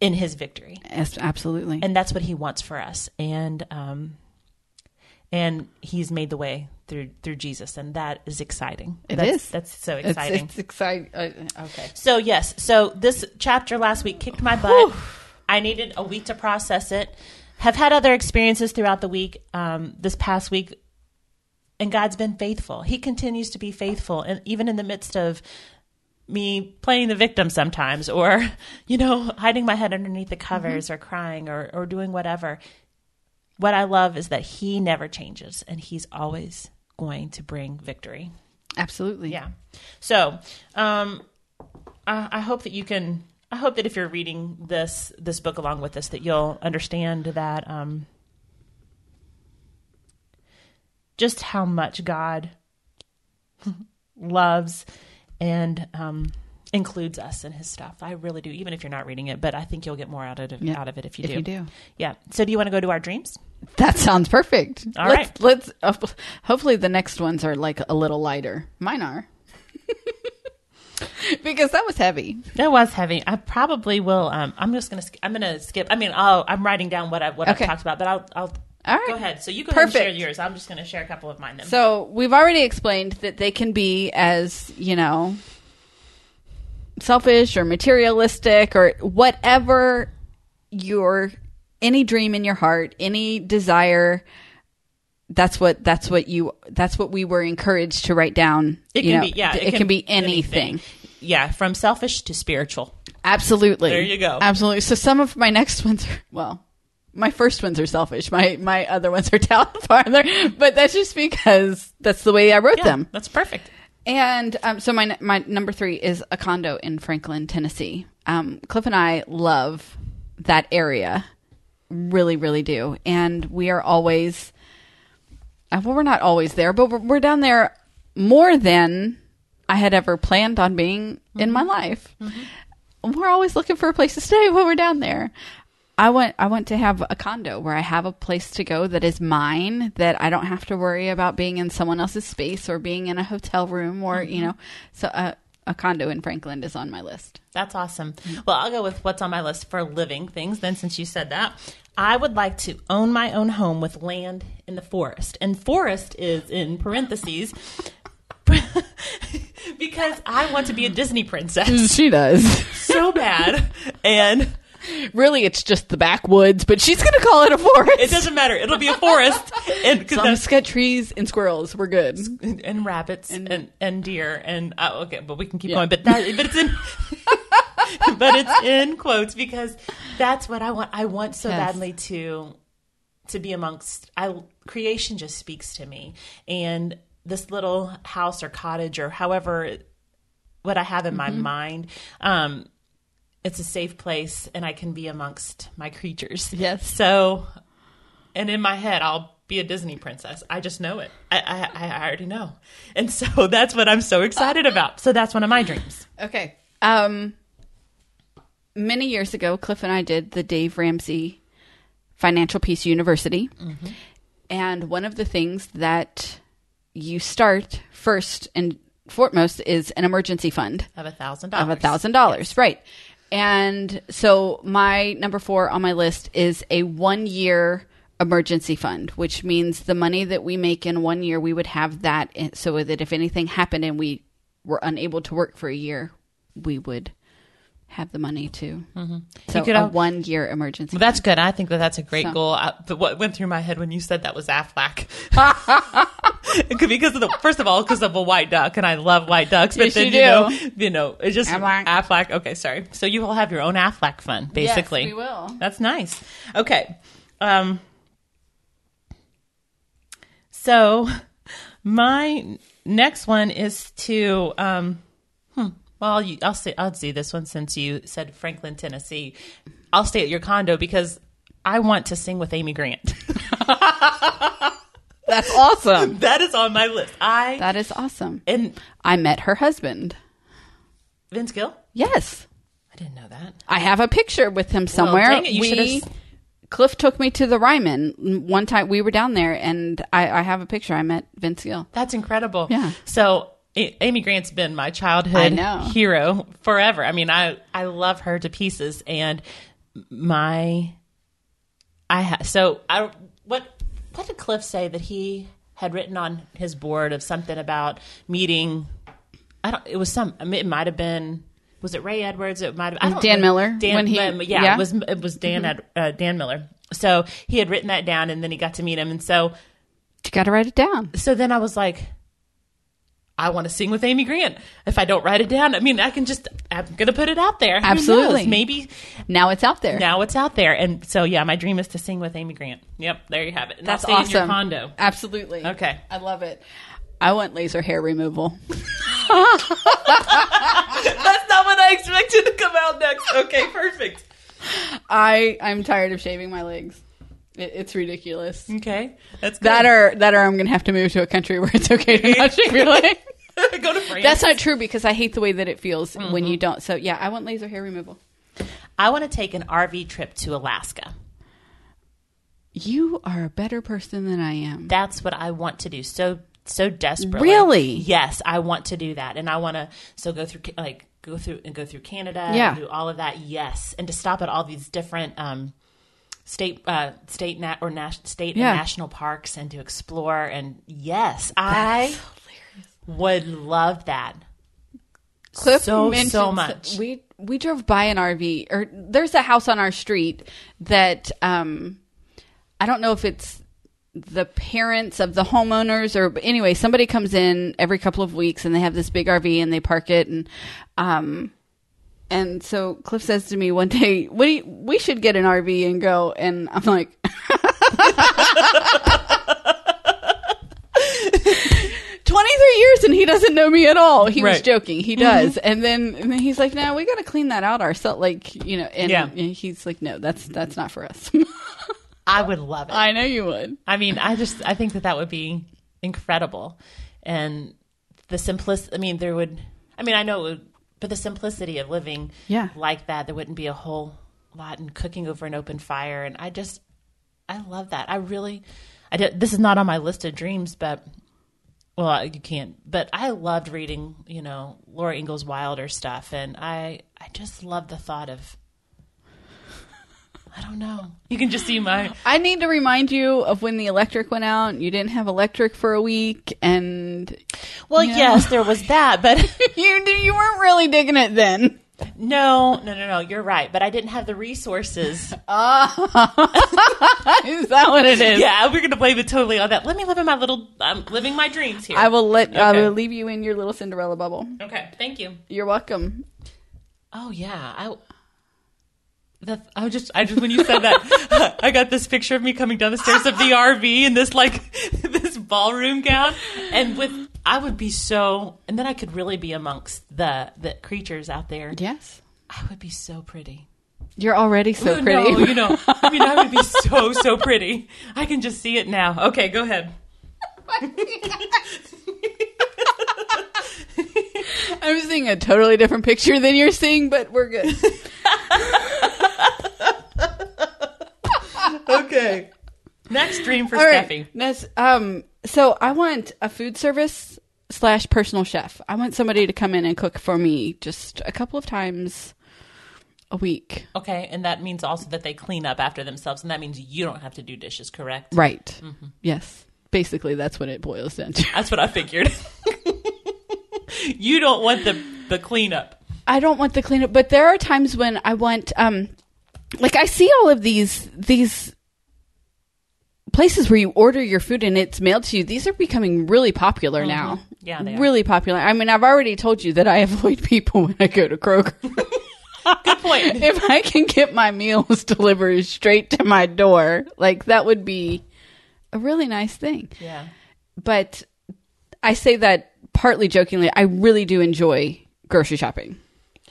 in His victory, yes absolutely and that's what He wants for us. And um, and He's made the way through through Jesus, and that is exciting. It that's, is. That's so it's, exciting. it's exciting uh, okay So yes, so this chapter last week kicked my butt. I needed a week to process it. Have had other experiences throughout the week. Um, this past week, and God's been faithful. He continues to be faithful, and even in the midst of me playing the victim sometimes, or [LAUGHS] you know, hiding my head underneath the covers, or crying, or or doing whatever. What I love is that He never changes, and He's always going to bring victory. absolutely Yeah. So, um, I, I hope that you can. I hope that if you're reading this this book along with us, that you'll understand that um, just how much God [LAUGHS] loves and um, includes us in His stuff. I really do, even if you're not reading it. But I think you'll get more out of it, Yeah, out of it if you if do. you do Yeah. So, do you want to go to our dreams? that sounds perfect All let's, right. let's uh, hopefully the next ones are like a little lighter mine are [LAUGHS] [LAUGHS] because that was heavy That was heavy. I probably will. Um, I'm just gonna. I'm gonna skip. I mean, I'll, I'm writing down what I what Okay. I've talked about, but I'll. I'll All right. Go ahead. So you go ahead and Perfect. share yours. I'm just gonna share a couple of mine then. So we've already explained that they can be as, you know, selfish or materialistic or whatever your any dream in your heart, any desire that's what that's what you that's what we were encouraged to write down. it can know, be yeah. It, can, be anything. Yeah, from selfish to spiritual. Absolutely. There you go. Absolutely. So some of my next ones are well, my first ones are selfish. My my other ones are [LAUGHS] down farther, but that's just because that's the way I wrote Yeah, them. that's perfect. And um, so my my number three is a condo in Franklin, Tennessee. Um, Cliff and I love that area, really, really do, and we are always. Uh, Well, we're not always there, but we're, we're down there more than I had ever planned on being in my life. We're always looking for a place to stay when we're down there. I went I want to have a condo where I have a place to go that is mine that I don't have to worry about being in someone else's space or being in a hotel room or you know so uh, a condo in Franklin is on my list. That's awesome. Well, I'll go with what's on my list for living things then since you said that. I would like to own my own home with land in the forest. And forest is in parentheses [LAUGHS] because I want to be a Disney princess She does. so bad. And really it's just the backwoods, but she's going to call it a forest. it doesn't matter. It'll be a forest. And it's got trees and squirrels, we're good. and, and rabbits and, and deer and uh, okay, but we can keep Yeah. going. But that but it's in [LAUGHS] [LAUGHS] but it's in quotes because that's what I want. I want so Yes. badly to to be amongst. I creation just speaks to me and this little house or cottage or however what I have in my Mm-hmm. mind. Um, it's a safe place, and I can be amongst my creatures. Yes. So, and in my head, I'll be a Disney princess. I just know it. I, I, I already know, and so [LAUGHS] that's what I'm so excited about. So that's one of my dreams. Okay. Um, many years ago, Cliff and I did the Dave Ramsey Financial Peace University. Mm-hmm. And one of the things that you start first and foremost is an emergency fund Of a thousand of dollars. a thousand dollars. Right. And so my number four on my list is a one year emergency fund, which means the money that we make in one year, we would have that so that if anything happened and we were unable to work for a year, we would have the money to. So You could a al- one year emergency. Well, that's good. I think that that's a great So- goal. I, but what went through my head when you said that was Aflac. It could be because of the first of all because of a white duck, and I love white ducks. But Yes, then you you know, you know, it's just Aflac. Aflac. Okay, sorry. So you will have your own Aflac fund, basically. we will. That's nice. Okay. Um. So my next one is to um. Well, you, I'll say I'll see this one since you said Franklin, Tennessee. I'll stay at your condo because I want to sing with Amy Grant. [LAUGHS] That's awesome. [LAUGHS] that is on my list. I that is awesome. and I met her husband. Vince Gill. Yes. I didn't know that. I have a picture with him somewhere. dang it, you we Cliff took me to the Ryman one time. We were down there, and I, I have a picture. I met Vince Gill. That's incredible. Yeah. So Amy Grant's been my childhood hero forever. I mean, I I love her to pieces, and my I ha- so I what what did Cliff say that he had written on his board of something about meeting? I don't. It was some. I mean, it might have been. Was it Ray Edwards? It might have. Dan know. Miller, Dan, when he- yeah, yeah. it was. It was Dan. Ed, uh, Dan Miller. So he had written that down, and then he got to meet him, and so You got to write it down. so then I was like, I want to sing with Amy Grant. If I don't write it down, I mean, I can just, I'm going to put it out there. Absolutely. Maybe Now it's out there. now it's out there. And so, yeah, my dream is to sing with Amy Grant. Yep, there you have it. And That's awesome. in your condo. Absolutely. Okay. I love it. I want laser hair removal. [LAUGHS] [LAUGHS] That's not what I expected to come out next. Okay, perfect. I I'm tired of shaving my legs. It's ridiculous. Okay, that's good. That or that or I'm gonna have to move to a country where it's okay to not shave your [LAUGHS] legs. [LAUGHS] Go to France. That's not true because I hate the way that it feels when Mm-hmm. you don't. So yeah, I want laser hair removal. I want to take an RV trip to Alaska. You are a better person than I am. That's what I want to do. So so desperately. Really? Yes, I want to do that, and I want to so go through like go through and go through Canada. Yeah. and do all of that. Yes, and to stop at all these different um, state uh, state nat- or nas- state Yeah. and national parks and to explore. And yes, I would love that. Cliff so mentioned so much. We we drove by an RV, or there's a house on our street that um, I don't know if it's the parents of the homeowners or anyway, somebody comes in every couple of weeks and they have this big RV and they park it and um. And so Cliff says to me one day, "What you, we should get an RV and go?" And I'm like, [LAUGHS] [LAUGHS] "23 years and he doesn't know me at all." He was Right. joking. He does. Mm-hmm. And then and then he's like, "No, we got to clean that out ourselves." Like you know, and, Yeah. and he's like, "No, that's that's not for us." [LAUGHS] I would love it. I know you would. I mean, I just I think that that would be incredible, and the simplicity. I mean, there would. I mean, I know, it would, but the simplicity of living, Yeah. like that, there wouldn't be a whole lot in cooking over an open fire, and I just, I love that. I really, I did. This is not on my list of dreams, but. Well, you can't. But I loved reading, you know, Laura Ingalls Wilder stuff, and I, I just love the thought of. I don't know. You can just see my I need to remind you of when the electric went out. You didn't have electric for a week, and Well, You know? yes, there was that, but [LAUGHS] you you weren't really digging it then. No, no, no, no. You're right, but I didn't have the resources. [LAUGHS] Oh. [LAUGHS] Is that what it is? yeah, we're gonna blame it totally on that. Let me live in my little. I'm living my dreams here. I will let I will leave you in your little Cinderella bubble. Okay, thank you. You're welcome. Oh yeah, I. The, I was just, I just when you said that, [LAUGHS] I got this picture of me coming down the stairs of the RV in this like this ballroom gown, and with I would be so, and then I could really be amongst the the creatures out there. Yes. I would be so pretty. You're already so pretty. No, you know, I mean, I would be [LAUGHS] so so pretty. I can just see it now. Okay, go ahead. [LAUGHS] I'm seeing a totally different picture than you're seeing, but we're good. [LAUGHS] Okay. Next dream for All right. Steffi. Next, um, so I want a food service slash personal chef. I want somebody to come in and cook for me just a couple of times a week. Okay, and that means also that they clean up after themselves, and that means you don't have to do dishes, correct? Right. Mm-hmm. Yes. Basically, that's what it boils down to. That's what I figured. [LAUGHS] you don't want the the cleanup. I don't want the cleanup, but there are times when I want, um, like I see all of these these places where you order your food and it's mailed to you. These are becoming really popular now. Mm-hmm. Yeah, they are. really popular. I mean, I've already told you that I [LAUGHS] avoid people when I go to Kroger. [LAUGHS] Good point. [LAUGHS] if I can get my meals delivered straight to my door, like that would be a really nice thing. yeah. But I say that partly jokingly. I really do enjoy grocery shopping.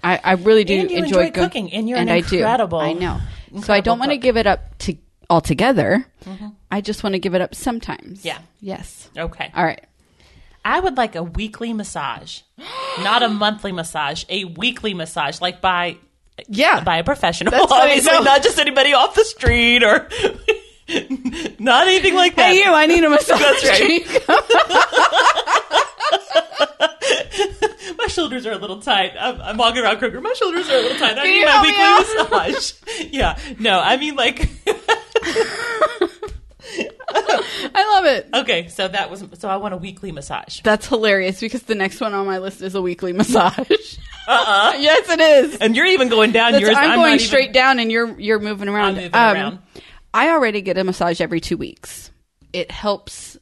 I, I really do And enjoy, enjoy cooking, and you're an I incredible- do. I know. So I don't want to give it up to altogether. Mm-hmm. I just want to give it up sometimes. Yeah. Yes. Okay. All right. I would like a weekly massage, [GASPS] not a monthly massage. A weekly massage, like by Yeah. by a professional, That's obviously, not just anybody off the street or [LAUGHS] not anything like that. Hey, you! I need a massage. That's right. right. [LAUGHS] My shoulders are a little tight. I'm, I'm walking around Kroger. My shoulders are a little tight. I Can need my weekly massage. [LAUGHS] yeah. No, I mean like. I love it. okay, so that was so. I want a weekly massage. That's hilarious because the next one on my list is a weekly massage. [LAUGHS] Uh-uh. yes, it is. And you're even going down That's- yours. I'm, not going even- straight down, and you're you're moving around. I'm moving Um, around. I already get a massage every two weeks. It helps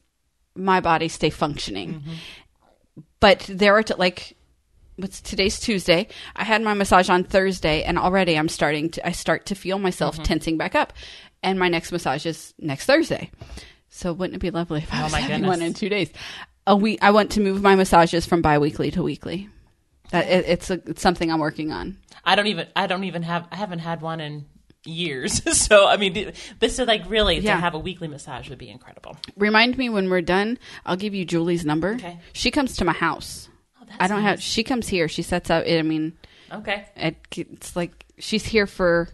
my body stay functioning. Mm-hmm. But there are t- like, what's today's Tuesday? I had my massage on Thursday, and already I'm starting to I start to feel myself Mm-hmm. tensing back up. And my next massage is next Thursday. So wouldn't it be lovely if I Oh, was having goodness. one in two days? A week. I want to move my massages from biweekly to weekly. That it, it's a, it's something I'm working on. I don't even. I don't even have. I haven't had one in years. [LAUGHS] so I mean, this is like really Yeah. to have a weekly massage would be incredible. Remind me when we're done. I'll give you Julie's number. Okay. She comes to my house. Oh, that's I don't have. She comes here. She sets up. I mean, Okay. it, it's like she's here for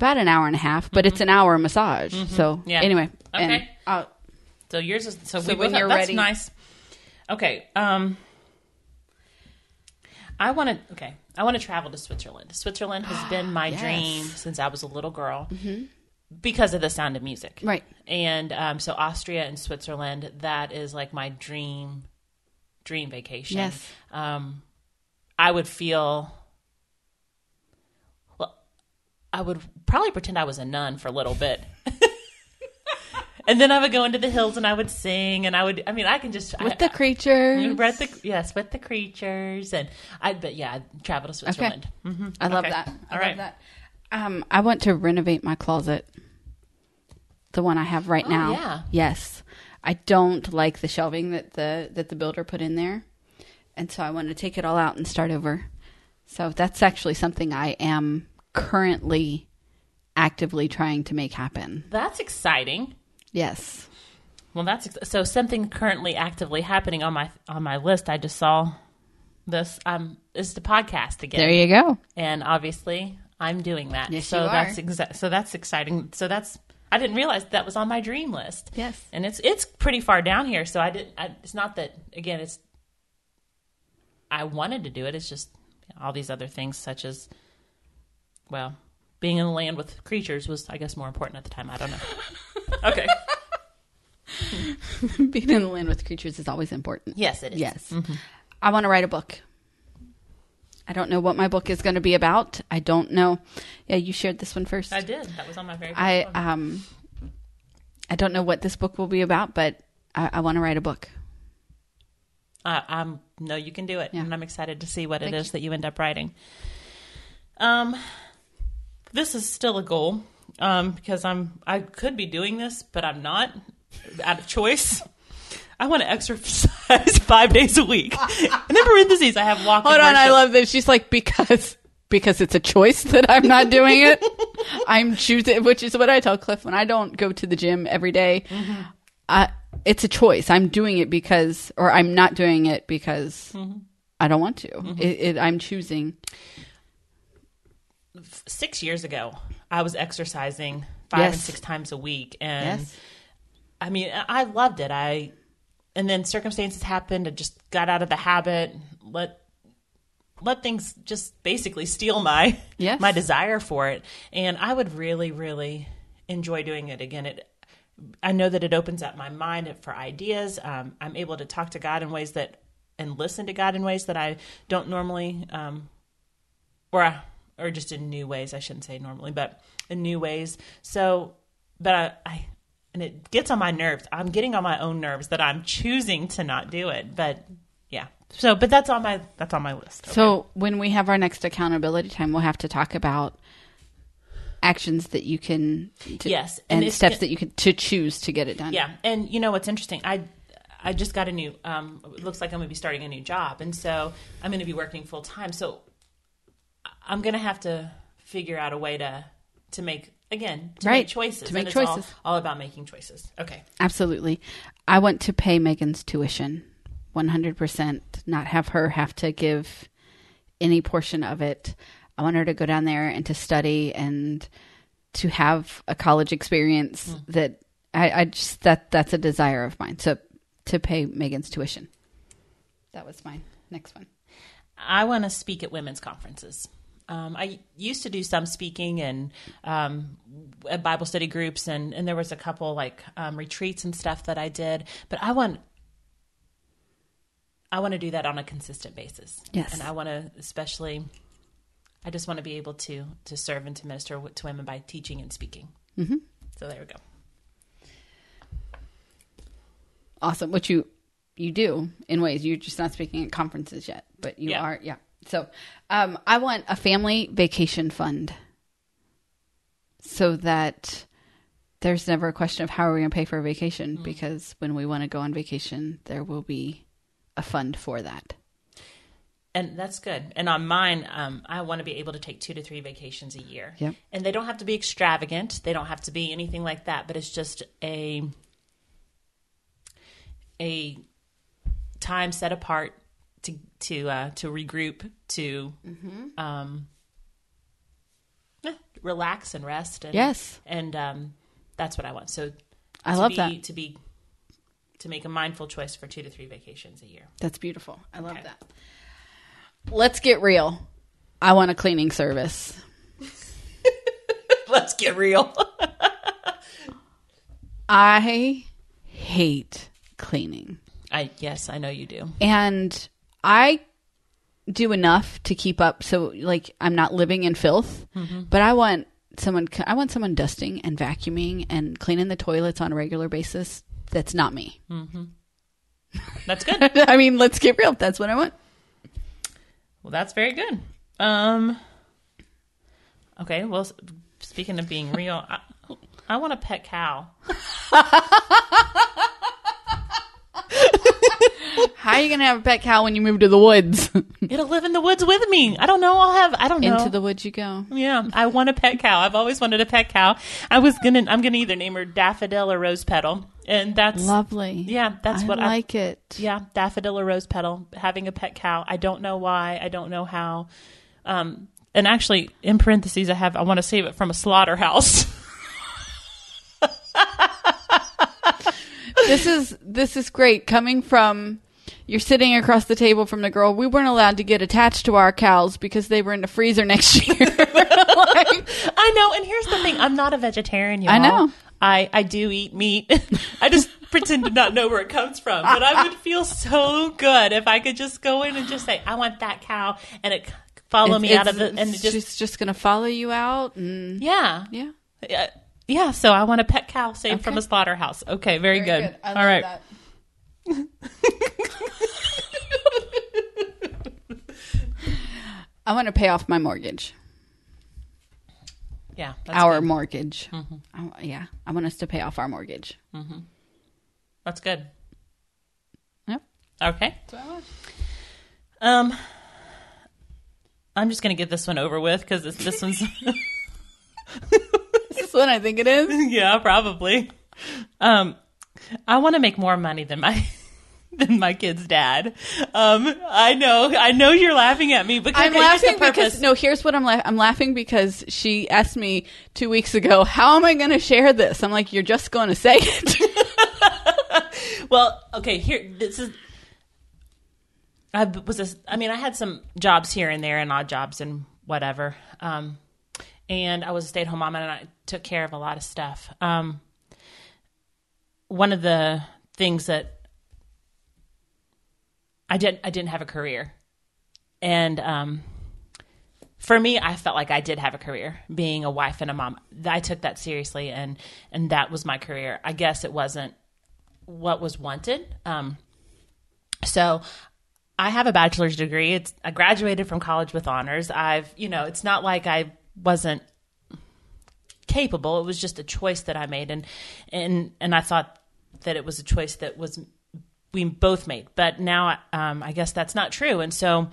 about an hour and a half, but it's an hour massage. So Mm-hmm. Yeah. anyway, and Okay. I'll- So yours is so, So we when both- you're that's ready- nice. Okay. Um I want to okay. I want to travel to Switzerland. Switzerland has been [GASPS] my Yes. Mm-hmm. dream since I was a little girl. Because of the sound of music. right. And um, so Austria and Switzerland, that is like my dream dream vacation. Yes. Um I would feel I would probably pretend I was a nun for a little bit. [LAUGHS] and then I would go into the hills and I would sing and I would I mean I can just With I, the creatures. I, read the yes with the creatures and I'd but yeah I'd travel to Switzerland. hmm I love Okay. that. I All love right. that. Um, I want to renovate my closet. The one I have right Oh, now. yeah. Yes. I don't like the shelving that the that the builder put in there. And so I want to take it all out and start over. So that's actually something I am currently actively trying to make happen. That's exciting. Yes. Well, that's ex- so something currently actively happening on my on my list. I just saw this um is the podcast again. There you go. and obviously I'm doing that. Yes, so you that's are. exa- so that's exciting. So that's I didn't realize that was on my dream list. Yes. and it's it's pretty far down here. So I didn't. I, it's not that again. It's I wanted to do it. It's just all these other things, such as well, being in the land with creatures was, I guess, more important at the time. I don't know. [LAUGHS] okay. [LAUGHS] Being in the land with creatures is always important. Yes, it is. Yes. I want to write a book. I don't know what my book is going to be about. I don't know. Yeah, you shared this one first. I did. That was on my very. First I one. um I don't know what this book will be about, but I, I want to write a book. I, I'm no, you can do it, Yeah. and I'm excited to see what Thank it is that you end up writing. Um, this is still a goal, um, because I'm I could be doing this, but I'm not out of choice. I want to exercise [LAUGHS] five days a week. And in parentheses, I have walk. Hold on, I love this. She's like because because it's a choice that I'm not doing it. [LAUGHS] I'm choosing, which is what I tell Cliff when I don't go to the gym every day, mm-hmm. I, it's a choice. I'm doing it because, or I'm not doing it because mm-hmm. I don't want to. Mm-hmm. It, it, I'm choosing. Six years ago, I was exercising five and six times a week, and Yes. I mean, I loved it. I and then circumstances happened. I just got out of the habit. Let let things just basically steal my Yes. my desire for it, and I would really, really enjoy doing it again. It. I know that it opens up my mind for ideas. Um, I'm able to talk to God in ways that and listen to God in ways that I don't normally um, or or just in new ways. I shouldn't say normally, but in new ways. So, but I, I and it gets on my nerves. I'm getting on my own nerves that I'm choosing to not do it. But yeah. So, but that's on my that's on my list. So when we have our next accountability time, we'll have to talk about actions that you can, to, Yes, and, and steps that you can to choose to get it done. Yeah, and you know what's interesting? I I just got a new. Um, it looks like I'm going to be starting a new job, and so I'm going to be working full time. So I'm going to have to figure out a way to to make again to Right, make choices. to make and it's all- choices. All, about making choices. Okay. Absolutely. I want to pay Megan's tuition 100%, not have her have to give any portion of it. I want her to go down there and to study and to have a college experience hmm. that I, I just, that, that's a desire of mine. So to pay Megan's tuition. That was mine. Next one. I want to speak at women's conferences. Um, I used to do some speaking and um, at Bible study groups, and, and there was a couple like um, retreats and stuff that I did. But I want I want to do that on a consistent basis. Yes. and I want to especially. I just want to be able to to serve and to minister to women by teaching and speaking. Mm-hmm. So there we go. Awesome. Which you you do in ways you're just not speaking at conferences yet, but you Yeah. are. Yeah. So um, I want a family vacation fund so that there's never a question of how are we going to pay for a vacation because when we want to go on vacation, there will be a fund for that. And that's good. And on mine, um, I want to be able to take two to three vacations a year. Yep. And they don't have to be extravagant. They don't have to be anything like that. But it's just a a time set apart to to uh, to regroup, to um, eh, relax and rest. And, Yes. And um, that's what I want. So I love be, that. to be to make a mindful choice for two to three vacations a year. That's beautiful. I love Okay. that. Let's get real. I want a cleaning service. [LAUGHS] Let's get real. [LAUGHS] I hate cleaning. I yes, I know you do. and I do enough to keep up. So like I'm not living in filth, but I want someone. I want someone dusting and vacuuming and cleaning the toilets on a regular basis. That's not me. [LAUGHS] That's good. I mean, let's get real. That's what I want. well, that's very good. Um. Okay. Well, speaking of being real, I, I want a pet cow. [LAUGHS] How are you gonna have a pet cow when you move to the woods? [LAUGHS] It'll live in the woods with me. I don't know. I'll have. I don't know. Into the woods you go. yeah, I want a pet cow. I've always wanted a pet cow. I was gonna. I'm gonna either name her Daffodil or Rose Petal, and that's Lovely. Yeah, that's I what I- like it. Yeah, daffodil or rose petal, having a pet cow. I don't know why. I don't know how. Um, and actually, in parentheses, I have. I want to save it from a slaughterhouse. [LAUGHS] this is this is great coming from you're sitting across the table from the girl we weren't allowed to get attached to our cows because they were in the freezer next year [LAUGHS] Like, I know. And here's the thing: I'm not a vegetarian. Y'all. I know. I I do eat meat. [LAUGHS] I just pretend to not know where it comes from. But I would feel so good if I could just go in and just say, "I want that cow," and it follow me out of it, and it just she's just gonna follow you out and yeah. yeah Yeah, yeah. So I want a pet cow saved from a slaughterhouse. Okay, very, good. I All right. [LAUGHS] that. I want to pay off my mortgage. Yeah, that's our mortgage. Mm-hmm. That's good. Yep. Okay. Um, I'm just gonna get this one over with because this this one's [LAUGHS] [LAUGHS] Is this what I think it is? yeah probably. Um, I want to make more money than my than my kid's dad. Um, I know, I know you're laughing at me, but I'm okay, here's the laughing because no. Here's what I'm laughing. I'm laughing because she asked me two weeks ago, "How am I going to share this?" I'm like, "You're just going to say it." [LAUGHS] Well, okay, here this is. I was a, I mean, I had some jobs here and there, and odd jobs and whatever. Um, and I was a stay at home mom, and I took care of a lot of stuff. Um, one of the things that I didn't I didn't have a career, and um, for me, I felt like I did have a career, being a wife and a mom. I took that seriously, and and that was my career. I guess it wasn't what was wanted. Um, so I have a bachelor's degree. It's I graduated from college with honors. I've, you know, it's not like I wasn't capable. It was just a choice that I made and and and I thought that it was a choice that was we both made. But now um, I guess that's not true. And so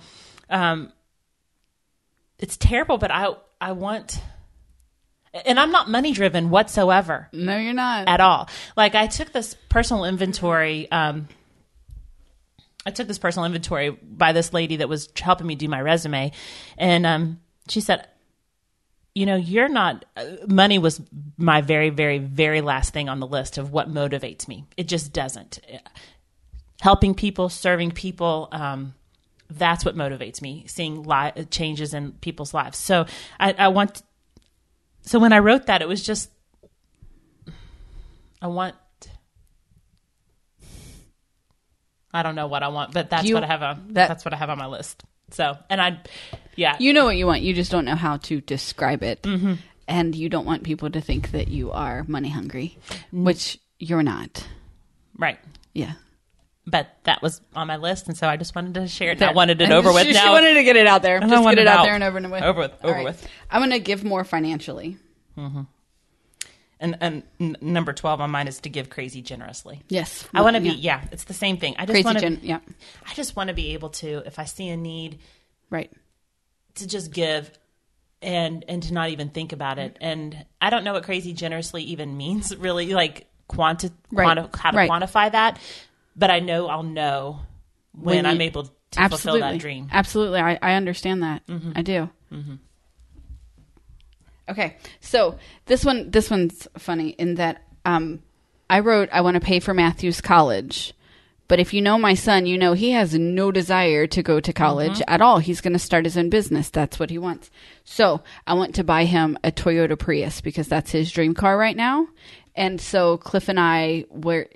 um, it's terrible, but I I want and I'm not money driven whatsoever no, you're not. at all. Like I took this personal inventory. Um, I took this personal inventory by this lady that was helping me do my resume, and um, she said, "You know, you're not." Uh, money was my very, very, very last thing on the list of what motivates me. It just doesn't. Helping people, serving people. Um, that's what motivates me. Seeing li- changes in people's lives. So I, I want. So when I wrote that, it was just I want. I don't know what I want, but that's You- what I have on. that- that's what I have on my list. So, and I, yeah, You know what you want. You just don't know how to describe it, mm-hmm. and you don't want people to think that you are money hungry, which you're not. right. Yeah. But that was on my list, and so I just wanted to share it. I That- wanted it over she, with. She now, wanted to get it out there. Just get it out out. there and over and with. Over with, All over with. I'm going to give more financially. Mm-hmm. and and n- number twelve on mine is to give crazy generously. Yes. I want to be. Yeah. Yeah, it's the same thing. I just want to. gen. Yeah. I just want to be able to, if I see a need, Right. to just give and and to not even think about it and i don't know what crazy generously even means [LAUGHS] really like quanti- Right. quanti- how to Right. quantify that but i know i'll know when, When you- i'm able to fulfill that dream Absolutely. I, I understand that. Mm-hmm. I do. Mm-hmm. Okay. So this one this one's funny in that um, I wrote I want to pay for Matthew's college. But if you know my son, you know he has no desire to go to college mm-hmm. at all. He's going to start his own business. That's what he wants. So I want to buy him a Toyota Prius because that's his dream car right now. And so Cliff and I were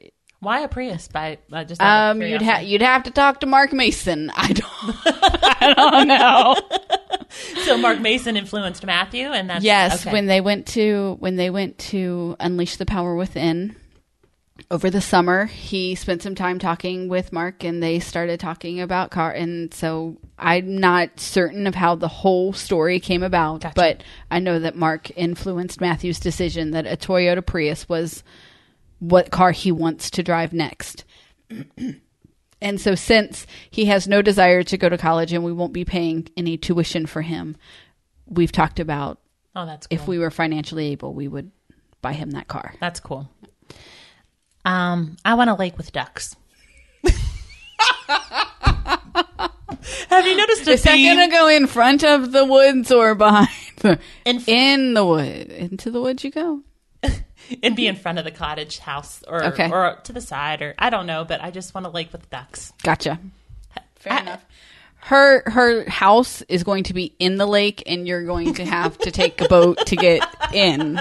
why a prius by uh, just um, you'd have you'd have to talk to Mark Mason. [LAUGHS] I don't [LAUGHS] I don't know. [LAUGHS] so mark mason influenced matthew and that's Yes, okay. when they went to when they went to unleash the power within over the summer, he spent some time talking with Mark, and they started talking about car. And so I'm not certain of how the whole story came about, Gotcha. but I know that Mark influenced Matthew's decision that a Toyota Prius was what car he wants to drive next. [CLEARS THROAT] And so, since he has no desire to go to college and we won't be paying any tuition for him, we've talked about oh that's cool. if we were financially able, we would buy him that car. that's cool um i want a lake with ducks have you noticed a Is that going to go in front of the woods or behind the in, in the wood? Into the woods you go. [LAUGHS] It'd be in front of the cottage house or Okay. or to the side or I don't know, but I just want a lake with ducks. Gotcha. Fair I- enough. Her her house is going to be in the lake, and you're going to have to take a boat to get in.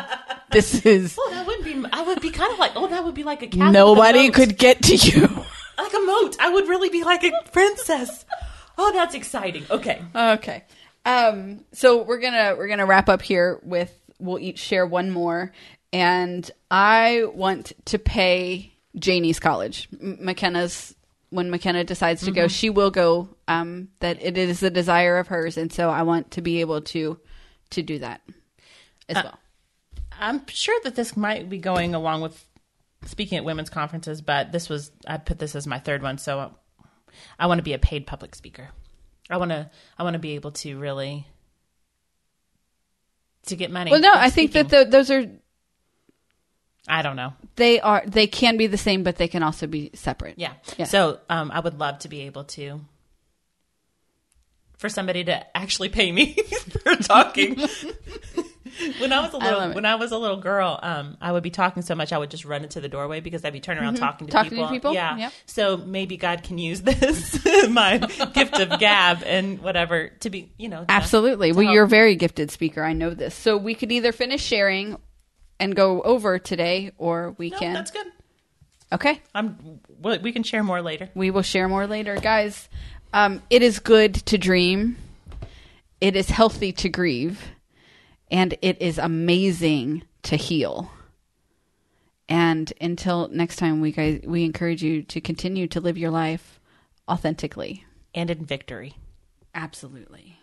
This is Oh, that wouldn't be. I would be kind of like. Oh, that would be like a cabin. with a nobody moat. could get to you. like a moat. I would really be like a princess. Oh, that's exciting. Okay. Okay. Um, so we're gonna we're gonna wrap up here with we'll each share one more, and I want to pay Janie's college. McKenna's when McKenna decides to go, she will go. Um, that it is a desire of hers, and so I want to be able to to do that as well. I'm sure that this might be going along with speaking at women's conferences, but this was I put this as my third one. So I want to be a paid public speaker. I want to I want to be able to really to get money. Well, no, I think that the, those are I don't know. they are they can be the same, but they can also be separate. Yeah. Yeah. So um, I would love to be able to for somebody to actually pay me [LAUGHS] for talking. [LAUGHS] when I was a I little it. when I was a little girl, um, I would be talking so much I would just run into the doorway because I'd be turning around talking to Mm-hmm. Talking to people. people? Yeah. So maybe God can use [LAUGHS] this my gift of gab and whatever to be you know Absolutely. to Well, help. you're a very gifted speaker. I know this. So we could either finish sharing and go over today, or we No, can. that's good. Okay. I'm. We can share more later. We will share more later, guys. Um, it is good to dream. It is healthy to grieve, and it is amazing to heal. And until next time, we guys we encourage you to continue to live your life authentically. And in victory. Absolutely.